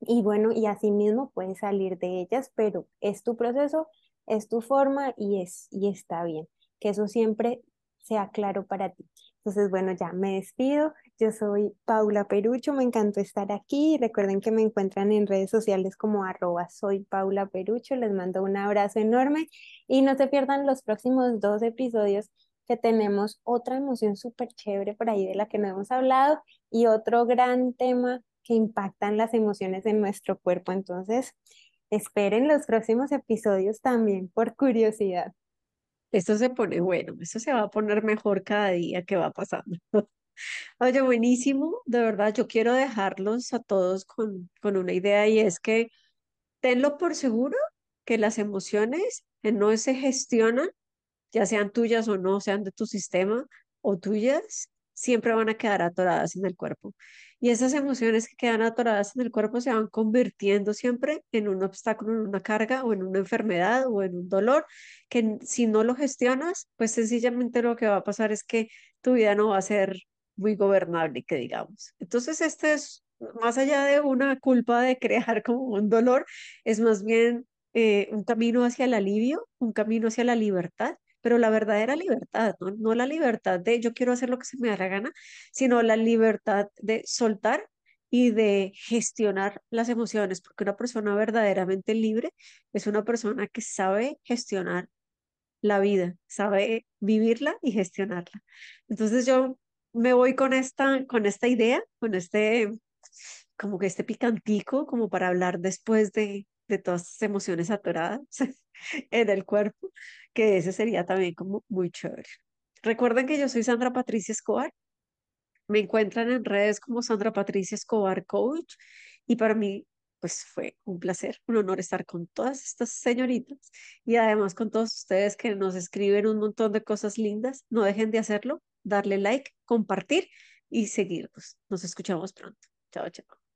Y bueno, y así mismo puedes salir de ellas, pero es tu proceso, es tu forma y, es, y está bien. Que eso siempre sea claro para ti. Entonces, bueno, ya me despido. Yo soy Paula Perucho, me encantó estar aquí. Recuerden que me encuentran en redes sociales como arroba Paula Perucho. Les mando un abrazo enorme y no se pierdan los próximos dos episodios que tenemos otra emoción súper chévere por ahí de la que no hemos hablado y otro gran tema que impactan las emociones en nuestro cuerpo. Entonces, esperen los próximos episodios también por curiosidad. Esto se pone bueno, esto se va a poner mejor cada día que va pasando. Oye, buenísimo, de verdad, yo quiero dejarlos a todos con, con una idea y es que tenlo por seguro que las emociones no se gestionan, ya sean tuyas o no, sean de tu sistema o tuyas, siempre van a quedar atoradas en el cuerpo. Y esas emociones que quedan atoradas en el cuerpo se van convirtiendo siempre en un obstáculo, en una carga o en una enfermedad o en un dolor que si no lo gestionas, pues sencillamente lo que va a pasar es que tu vida no va a ser muy gobernable, que digamos. Entonces, este es más allá de una culpa de crear como un dolor, es más bien eh, un camino hacia el alivio, un camino hacia la libertad pero la verdadera libertad, ¿no? no la libertad de yo quiero hacer lo que se me da la gana, sino la libertad de soltar y de gestionar las emociones, porque una persona verdaderamente libre es una persona que sabe gestionar la vida, sabe vivirla y gestionarla. Entonces yo me voy con esta, con esta idea, con este, como que este picantico, como para hablar después de, de todas las emociones atoradas en el cuerpo, que ese sería también como muy chévere. Recuerden que yo soy Sandra Patricia Escobar. Me encuentran en redes como Sandra Patricia Escobar Coach y para mí pues fue un placer, un honor estar con todas estas señoritas y además con todos ustedes que nos escriben un montón de cosas lindas. No dejen de hacerlo, darle like, compartir y seguirnos. Nos escuchamos pronto. Chao, chao.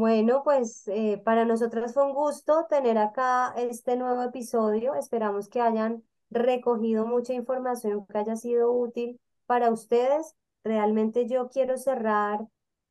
Bueno, pues eh, para nosotras fue un gusto tener acá este nuevo episodio. Esperamos que hayan recogido mucha información que haya sido útil para ustedes. Realmente yo quiero cerrar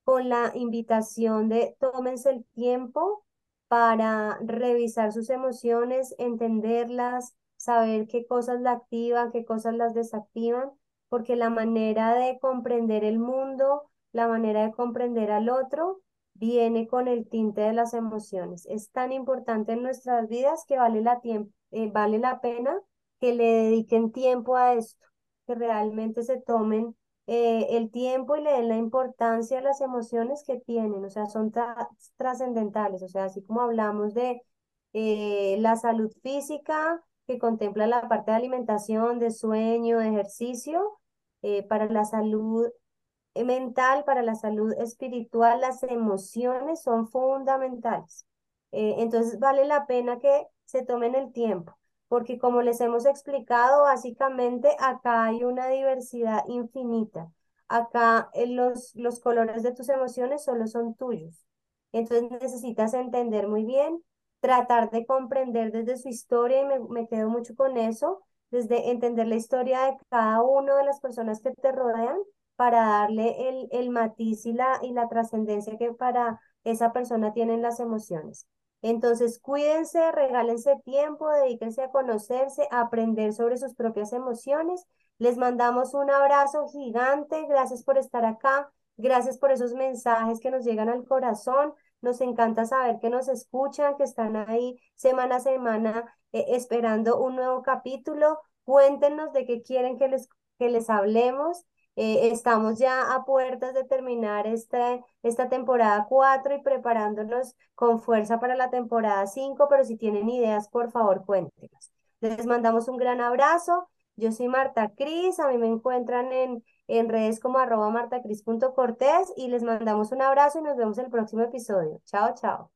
con la invitación de tómense el tiempo para revisar sus emociones, entenderlas, saber qué cosas la activan, qué cosas las desactivan, porque la manera de comprender el mundo, la manera de comprender al otro, viene con el tinte de las emociones. Es tan importante en nuestras vidas que vale la, eh, vale la pena que le dediquen tiempo a esto, que realmente se tomen eh, el tiempo y le den la importancia a las emociones que tienen, o sea, son trascendentales, o sea, así como hablamos de eh, la salud física, que contempla la parte de alimentación, de sueño, de ejercicio, para la salud mental, para la salud espiritual, las emociones son fundamentales. Eh, entonces vale la pena que se tomen el tiempo, porque como les hemos explicado, básicamente acá hay una diversidad infinita. Acá eh, los, los colores de tus emociones solo son tuyos. Entonces necesitas entender muy bien, tratar de comprender desde su historia y me, me quedo mucho con eso, desde entender la historia de cada una de las personas que te rodean para darle el, el matiz y la, y la trascendencia que para esa persona tienen las emociones. Entonces, cuídense, regálense tiempo, dedíquense a conocerse, a aprender sobre sus propias emociones. Les mandamos un abrazo gigante. Gracias por estar acá. Gracias por esos mensajes que nos llegan al corazón. Nos encanta saber que nos escuchan, que están ahí semana a semana eh, esperando un nuevo capítulo. Cuéntenos de qué quieren que les, que les hablemos. Eh, estamos ya a puertas de terminar esta, esta temporada 4 y preparándonos con fuerza para la temporada 5, pero si tienen ideas, por favor, cuéntenos. Les mandamos un gran abrazo. Yo soy Marta Cris, a mí me encuentran en, en redes como arroba martacris.cortés y les mandamos un abrazo y nos vemos en el próximo episodio. Chao, chao.